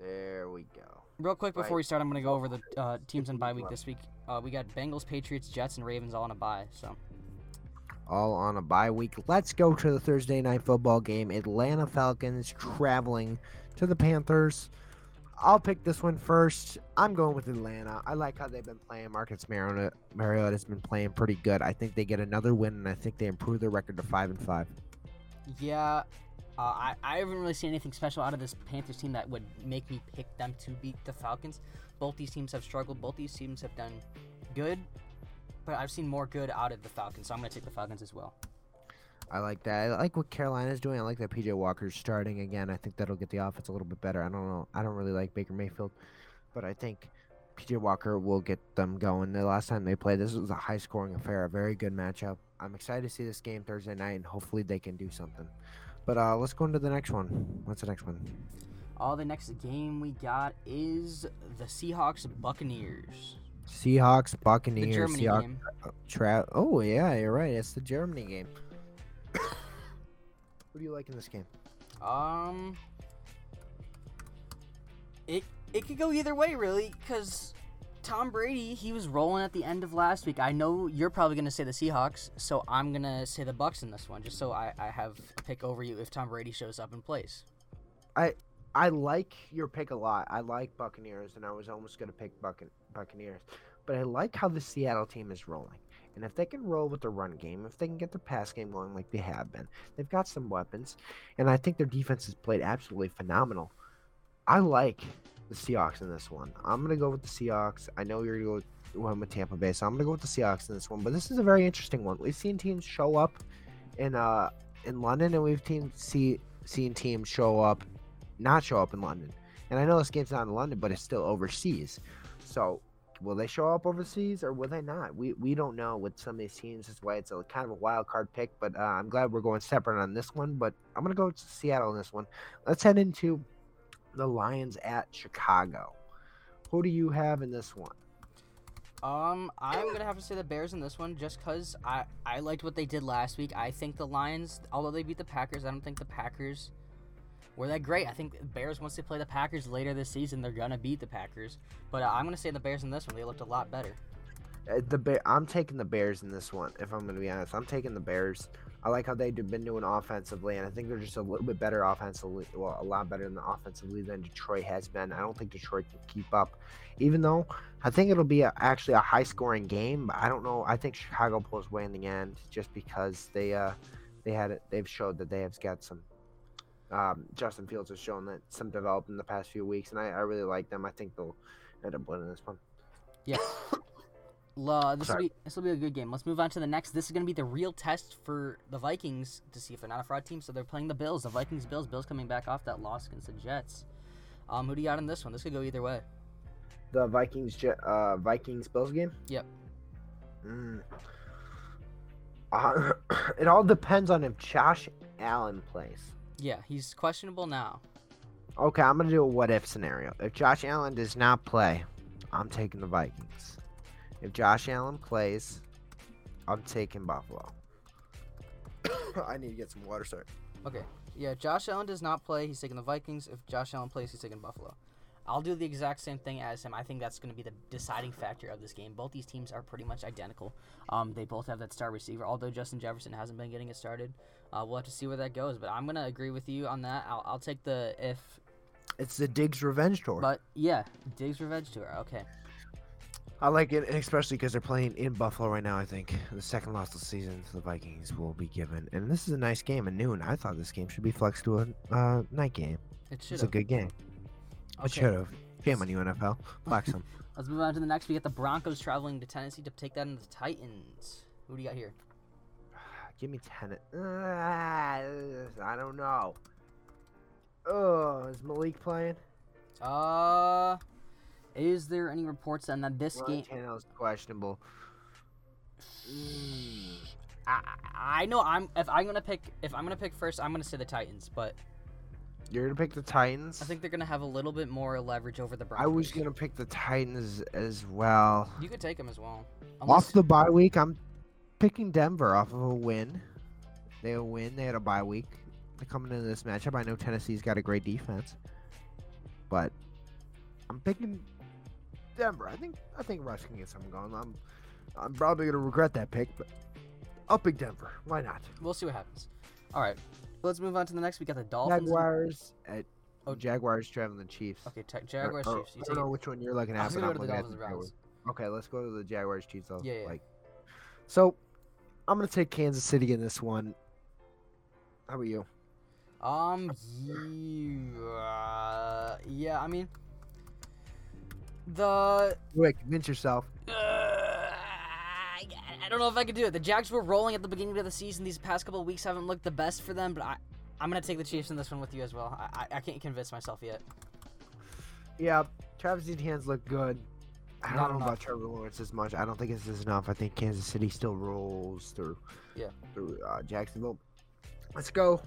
There we go. Real quick before Right. we start, I'm gonna go over the uh, teams on bye week this week. Uh, we got Bengals, Patriots, Jets, and Ravens all on a bye. So all on a bye week. Let's go to the Thursday night football game. Atlanta Falcons traveling to the Panthers. I'll pick this one first. I'm going with Atlanta. I like how they've been playing. Marcus Mariota, Mariota has been playing pretty good. I think they get another win, and I think they improve their record to five and five. yeah, uh, I I haven't really seen anything special out of this Panthers team that would make me pick them to beat the Falcons. Both these teams have struggled. Both these teams have done good, but I've seen more good out of the Falcons, so I'm gonna take the Falcons as well. I like that. I like what Carolina's doing. I like that PJ Walker's starting again. I think that'll get the offense a little bit better. I don't know. I don't really like Baker Mayfield, but I think PJ Walker will get them going. The last time they played, this was a high scoring affair, a very good matchup. I'm excited to see this game Thursday night, and hopefully they can do something. But uh, let's go into the next one. What's the next one? All the next game we got is the Seahawks Buccaneers. Seahawks, Buccaneers. The. Germany Seahawks, game. Tra- oh yeah, you're right. It's the Germany game. <coughs> Who do you like in this game? Um, it it could go either way, really, because Tom Brady he was rolling at the end of last week. I know you're probably gonna say the Seahawks, so I'm gonna say the Bucks in this one, just so I, I have a pick over you if Tom Brady shows up and plays. I like your pick a lot. I like Buccaneers, and I was almost going to pick Buccan- Buccaneers. But I like how the Seattle team is rolling. And if they can roll with the run game, if they can get the pass game going like they have been, they've got some weapons. And I think their defense has played absolutely phenomenal. I like the Seahawks in this one. I'm going to go with the Seahawks. I know you're going to go one with Tampa Bay, so I'm going to go with the Seahawks in this one. But this is a very interesting one. We've seen teams show up in uh in London, and we've team, see, seen teams show up not show up in London. And I know this game's not in London, but it's still overseas. So will they show up overseas or will they not? We we don't know with some of these teams. That's why it's a kind of a wild card pick. But uh, I'm glad we're going separate on this one. But I'm gonna go to Seattle in this one. Let's head into the Lions at Chicago. Who do you have in this one? Um, I'm gonna have to say the Bears in this one, just cause I I liked what they did last week. I think the Lions, although they beat the Packers, I don't think the Packers were that great. I think the Bears once they play the Packers later this season, they're gonna beat the Packers. But uh, I'm gonna say the Bears in this one. They looked a lot better. Uh, the Bear, I'm taking the Bears in this one. If I'm to be honest, I'm taking the Bears. I like how they've been doing offensively, and I think they're just a little bit better offensively. Well, a lot better than offensively than Detroit has been. I don't think Detroit can keep up, even though I think it'll be a, actually a high-scoring game. But I don't know. I think Chicago pulls away in the end just because they uh they had it. They've showed that they have got some. Um, Justin Fields has shown that some developed in the past few weeks, and I, I really like them. I think they'll end up winning this one. Yeah. <coughs> La, this will be this will be a good game. Let's move on to the next. This is gonna be the real test for the Vikings to see if they're not a fraud team. So they're playing the Bills. The Vikings Bills. Bills coming back off that loss against the Jets. Um, who do you got in this one? This could go either way. The Vikings, uh, Vikings Bills game. Yep. Mm. Uh, <coughs> it all depends on if Josh Allen plays. Yeah, he's questionable now. Okay, I'm gonna do a what if scenario. If Josh Allen does not play, I'm taking the Vikings. If Josh Allen plays, I'm taking Buffalo. <coughs> I need to get some water, sorry. Okay. Yeah, Josh Allen does not play. He's taking the Vikings. If Josh Allen plays, he's taking Buffalo. I'll do the exact same thing as him. I think that's going to be the deciding factor of this game. Both these teams are pretty much identical. Um, they both have that star receiver, although Justin Jefferson hasn't been getting it started. Uh, we'll have to see where that goes, but I'm going to agree with you on that. I'll, I'll take the if, It's the Diggs revenge tour. but yeah, Diggs revenge tour. Okay. I like it, especially because they're playing in Buffalo right now. I think the second loss of the season to the Vikings will be given, and this is a nice game at noon. I thought this game should be flexed to a uh, night game. It should It's a good game. Okay. should have. Shame on you, NFL. Flex them. <laughs> Let's move on to the next. We got the Broncos traveling to Tennessee to take that into the Titans. Who do you got here? <sighs> Give me ten. Uh, <sighs> I don't know. Oh, is Malik playing? Uh, is there any reports on that this Ryan game? Tannehill's questionable. Mm. <sighs> I, I know I'm if I'm gonna pick if I'm gonna pick first, I'm gonna say the Titans, but You're gonna pick the Titans. I think they're gonna have a little bit more leverage over the Broncos. I was gonna pick the Titans as well. You could take them as well. Off the bye week, I'm picking Denver off of a win. They a win. They had a bye week. They're coming into this matchup. I know Tennessee's got a great defense, but I'm picking Denver. I think I think Russ can get something going. I'm I'm probably gonna regret that pick, but I'll pick Denver. Why not? we'll see what happens. All right, let's move on to the next. We got the Dolphins. Jaguars at Oh. Jaguars traveling the Chiefs. Okay, te- Jaguars or- Chiefs. You I take don't know which one you're looking I at. was but gonna go to the Dolphins Jaguars. Browns. Okay, let's go to the Jaguars Chiefs. Though. Yeah, yeah. Like, so I'm gonna take Kansas City in this one. How about you? Um, yeah, yeah. I mean, the Wait, convince yourself. I don't know if I could do it. The Jags were rolling at the beginning of the season. These past couple of weeks haven't looked the best for them, but I, I'm gonna take the Chiefs in this one with you as well. I, I, I can't convince myself yet. Yeah, Travis Etienne's look good. I Not don't know enough. about Trevor Lawrence as much. I don't think it's enough. I think Kansas City still rolls through. Yeah. Through uh, Jacksonville. Let's go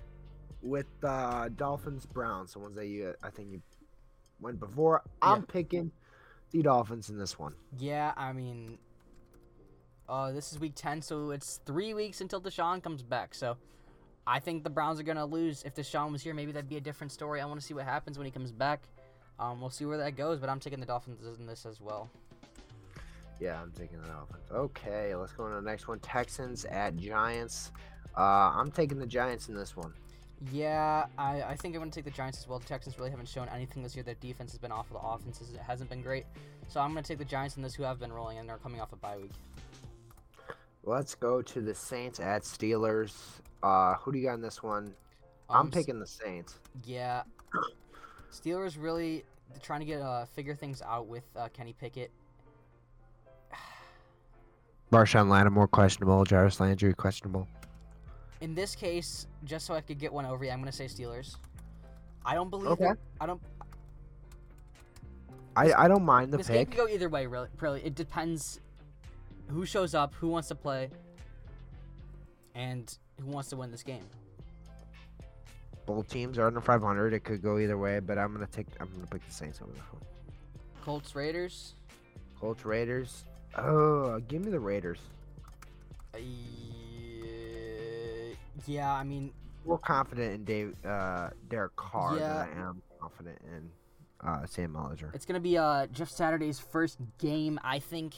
with uh, Dolphins Browns. The ones that you I think you went before. I'm picking the Dolphins in this one. Yeah, I mean, uh, this is week ten, so it's three weeks until Deshaun comes back. So, I think the Browns are gonna lose. If Deshaun was here, maybe that'd be a different story. I want to see what happens when he comes back. Um, we'll see where that goes, but I'm taking the Dolphins in this as well. Yeah, I'm taking the Dolphins. Okay, let's go on to the next one. Texans at Giants. Uh, I'm taking the Giants in this one. Yeah, I, I think I'm going to take the Giants as well. The Texans really haven't shown anything this year. Their defense has been awful. The offense hasn't been great. So I'm going to take the Giants in this, who have been rolling, and they're coming off a bye week. Let's go to the Saints at Steelers. Uh, who do you got in this one? I'm Um, picking the Saints. Yeah. Steelers really trying to get uh, figure things out with uh, Kenny Pickett. <sighs> Marshon Lattimore questionable. Jarvis Landry questionable. In this case, just so I could get one over you, I'm going to say Steelers. I don't believe Okay. that- I don't. I, I don't mind the this game pick. could go either way. Really, really, it depends who shows up, who wants to play, and who wants to win this game. Both teams are under 500. It could go either way, but I'm gonna take. I'm gonna pick the Saints over the. Colts Raiders. Colts Raiders. Oh, give me the Raiders. Uh, yeah, I mean, More confident in Dave, uh, Derek Carr Yeah. than I am confident in uh, Sam Ehlinger. it's gonna be uh Jeff Saturday's first game. I think,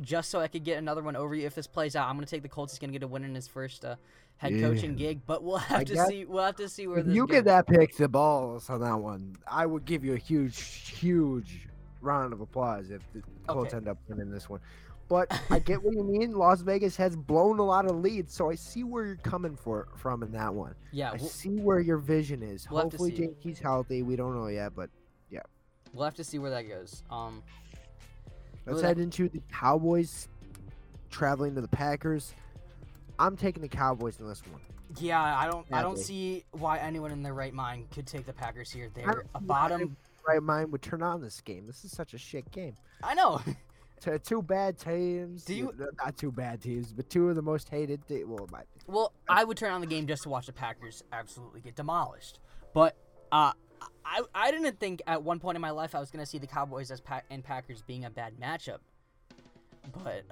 just so I could get another one over you. If this plays out, I'm gonna take the Colts. He's gonna get a win in his first uh, head Yeah. coaching gig, but we'll have I to guess- see. We'll have to see where this you get that pick the balls on that one, I would give you a huge, huge round of applause if the Colts Okay. end up winning this one. But <laughs> I get what you mean. Las Vegas has blown a lot of leads, so I see where you're coming for from in that one. Yeah, I we'll, see where your vision is. We'll Hopefully. Jakey's healthy. We don't know yet, but yeah, we'll have to see where that goes. Um, let's head into the Cowboys traveling to the Packers. I'm taking the Cowboys in this one. yeah, I don't, I don't see why anyone in their right mind could take the Packers here. They're don't a bottom. Right mind would turn on this game. This is such a shit game. I know. <laughs> T- two bad teams. Do you- Not two bad teams, but two of the most hated. Te- well, my, Well, I would turn on the game just to watch the Packers absolutely get demolished. But uh, I I didn't think at one point in my life I was gonna see the Cowboys as pa- and Packers being a bad matchup. But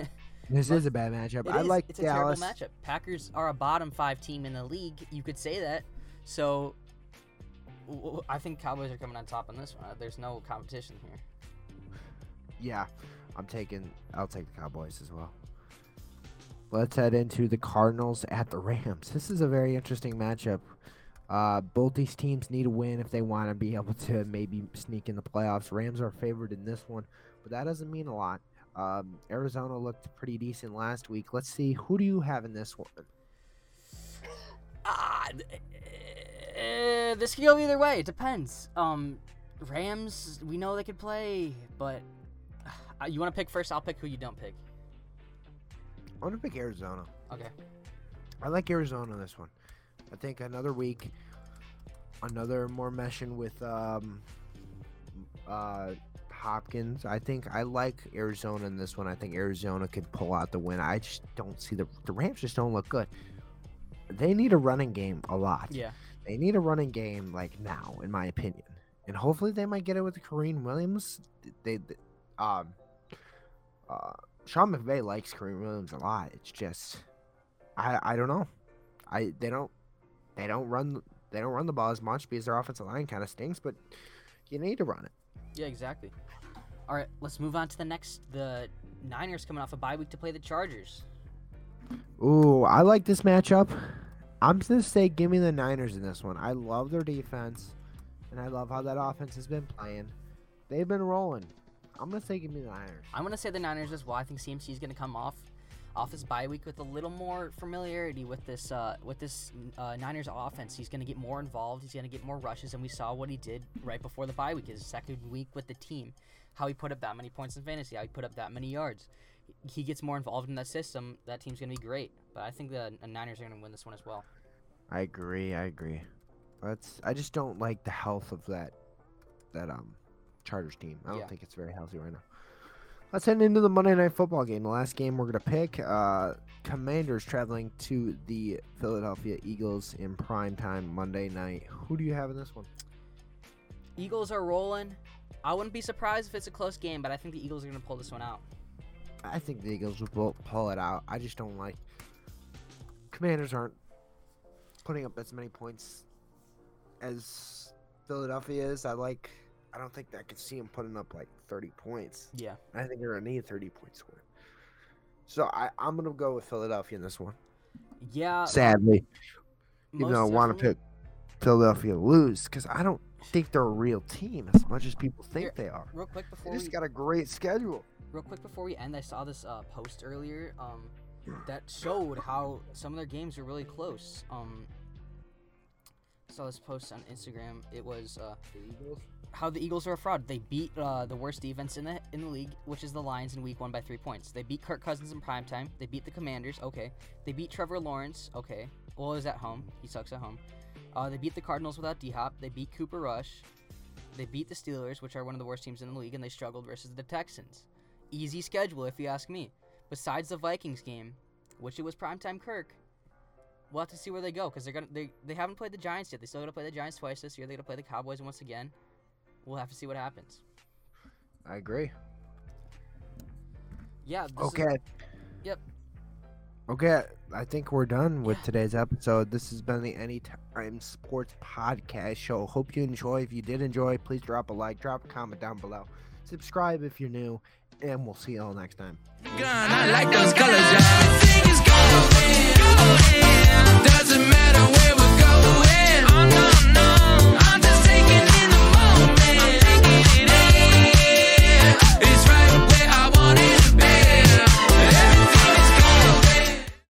<laughs> this is a bad matchup. I is- like it's a terrible matchup. Packers are a bottom five team in the league. You could say that. So I think Cowboys are coming on top on this one. Uh, There's no competition here. Yeah, I'm taking. I'll take the Cowboys as well. Let's head into the Cardinals at the Rams. This is a very interesting matchup. Uh, both these teams need a win if they want to be able to maybe sneak in the playoffs. Rams are favored in this one, but that doesn't mean a lot. Um, Arizona looked pretty decent last week. Let's see who do you have in this one. <sighs> Ah, uh, this could go either way. It depends. Um, Rams, we know they could play, but <sighs> uh, you want to pick first? I'll pick who you don't pick. I'm gonna pick Arizona. Okay. I like Arizona this one. I think another week, another more meshing with um, uh, Hopkins. I think I like Arizona in this one. I think Arizona could pull out the win. I just don't see the the Rams just don't look good. They need a running game a lot. Yeah. They need a running game like now, in my opinion. And hopefully they might get it with Kyren Williams. They, they um uh Sean McVay likes Kyren Williams a lot. It's just I I don't know. I they don't they don't run they don't run the ball as much because their offensive line kind of stinks, but you need to run it. Yeah, exactly. All right, let's move on to the next. The Niners coming off a bye week to play the Chargers. Ooh, I like this matchup. I'm just gonna say give me the Niners in this one. I love their defense, and I love how that offense has been playing. They've been rolling. I'm gonna say give me the Niners. I'm gonna say the Niners as well. I think CMC is gonna come off off his bye week with a little more familiarity with this uh, with this uh, Niners offense. He's gonna get more involved. He's gonna get more rushes, and we saw what he did right before the bye week. His second week with the team, how he put up that many points in fantasy, how he put up that many yards. He gets more involved in that system. That team's gonna be great. But I think the Niners are gonna win this one as well. I agree. I agree. That's. I just don't like the health of that that um Chargers team. I don't Yeah. think it's very healthy right now. Let's head into the Monday Night Football game. The last game we're gonna pick. Uh, Commanders traveling to the Philadelphia Eagles in prime time Monday night. Who do you have in this one? Eagles are rolling. I wouldn't be surprised if it's a close game, but I think the Eagles are gonna pull this one out. I think the Eagles will pull it out. I just don't like. Commanders aren't putting up as many points as Philadelphia is. I like. I don't think that I could see them putting up like 30 points. Yeah. I think they're gonna need 30 points to win. So I, I'm gonna go with Philadelphia in this one. Yeah. Sadly, even though I want to pick Philadelphia lose because I don't think they're a real team as much as people think Here, they are. Real quick They before just we got a great schedule. real quick before we end, I saw this uh, post earlier um, that showed how some of their games are really close. Um, saw this post on Instagram. It was uh, how the Eagles are a fraud. They beat uh, the worst defense in the in the league, which is the Lions in Week One by three points. They beat Kirk Cousins in primetime. They beat the Commanders. Okay. They beat Trevor Lawrence. Okay. Well, he's at home. He sucks at home. Uh, they beat the Cardinals without D Hop. They beat Cooper Rush. They beat the Steelers, which are one of the worst teams in the league, and they struggled versus the Texans. Easy schedule, if you ask me. Besides the Vikings game, which it was primetime Kirk, we'll have to see where they go because they're gonna they, they haven't played the Giants yet. They still got to play the Giants twice this year. They got to play the Cowboys once again. We'll have to see what happens. I agree. Yeah. this is- Okay. Yep. Okay, I think we're done with today's episode. This has been the Anytime Sports Podcast Show. Hope you enjoy. If you did enjoy, please drop a like, drop a comment down below. Subscribe if you're new, and we'll see you all next time doesn't matter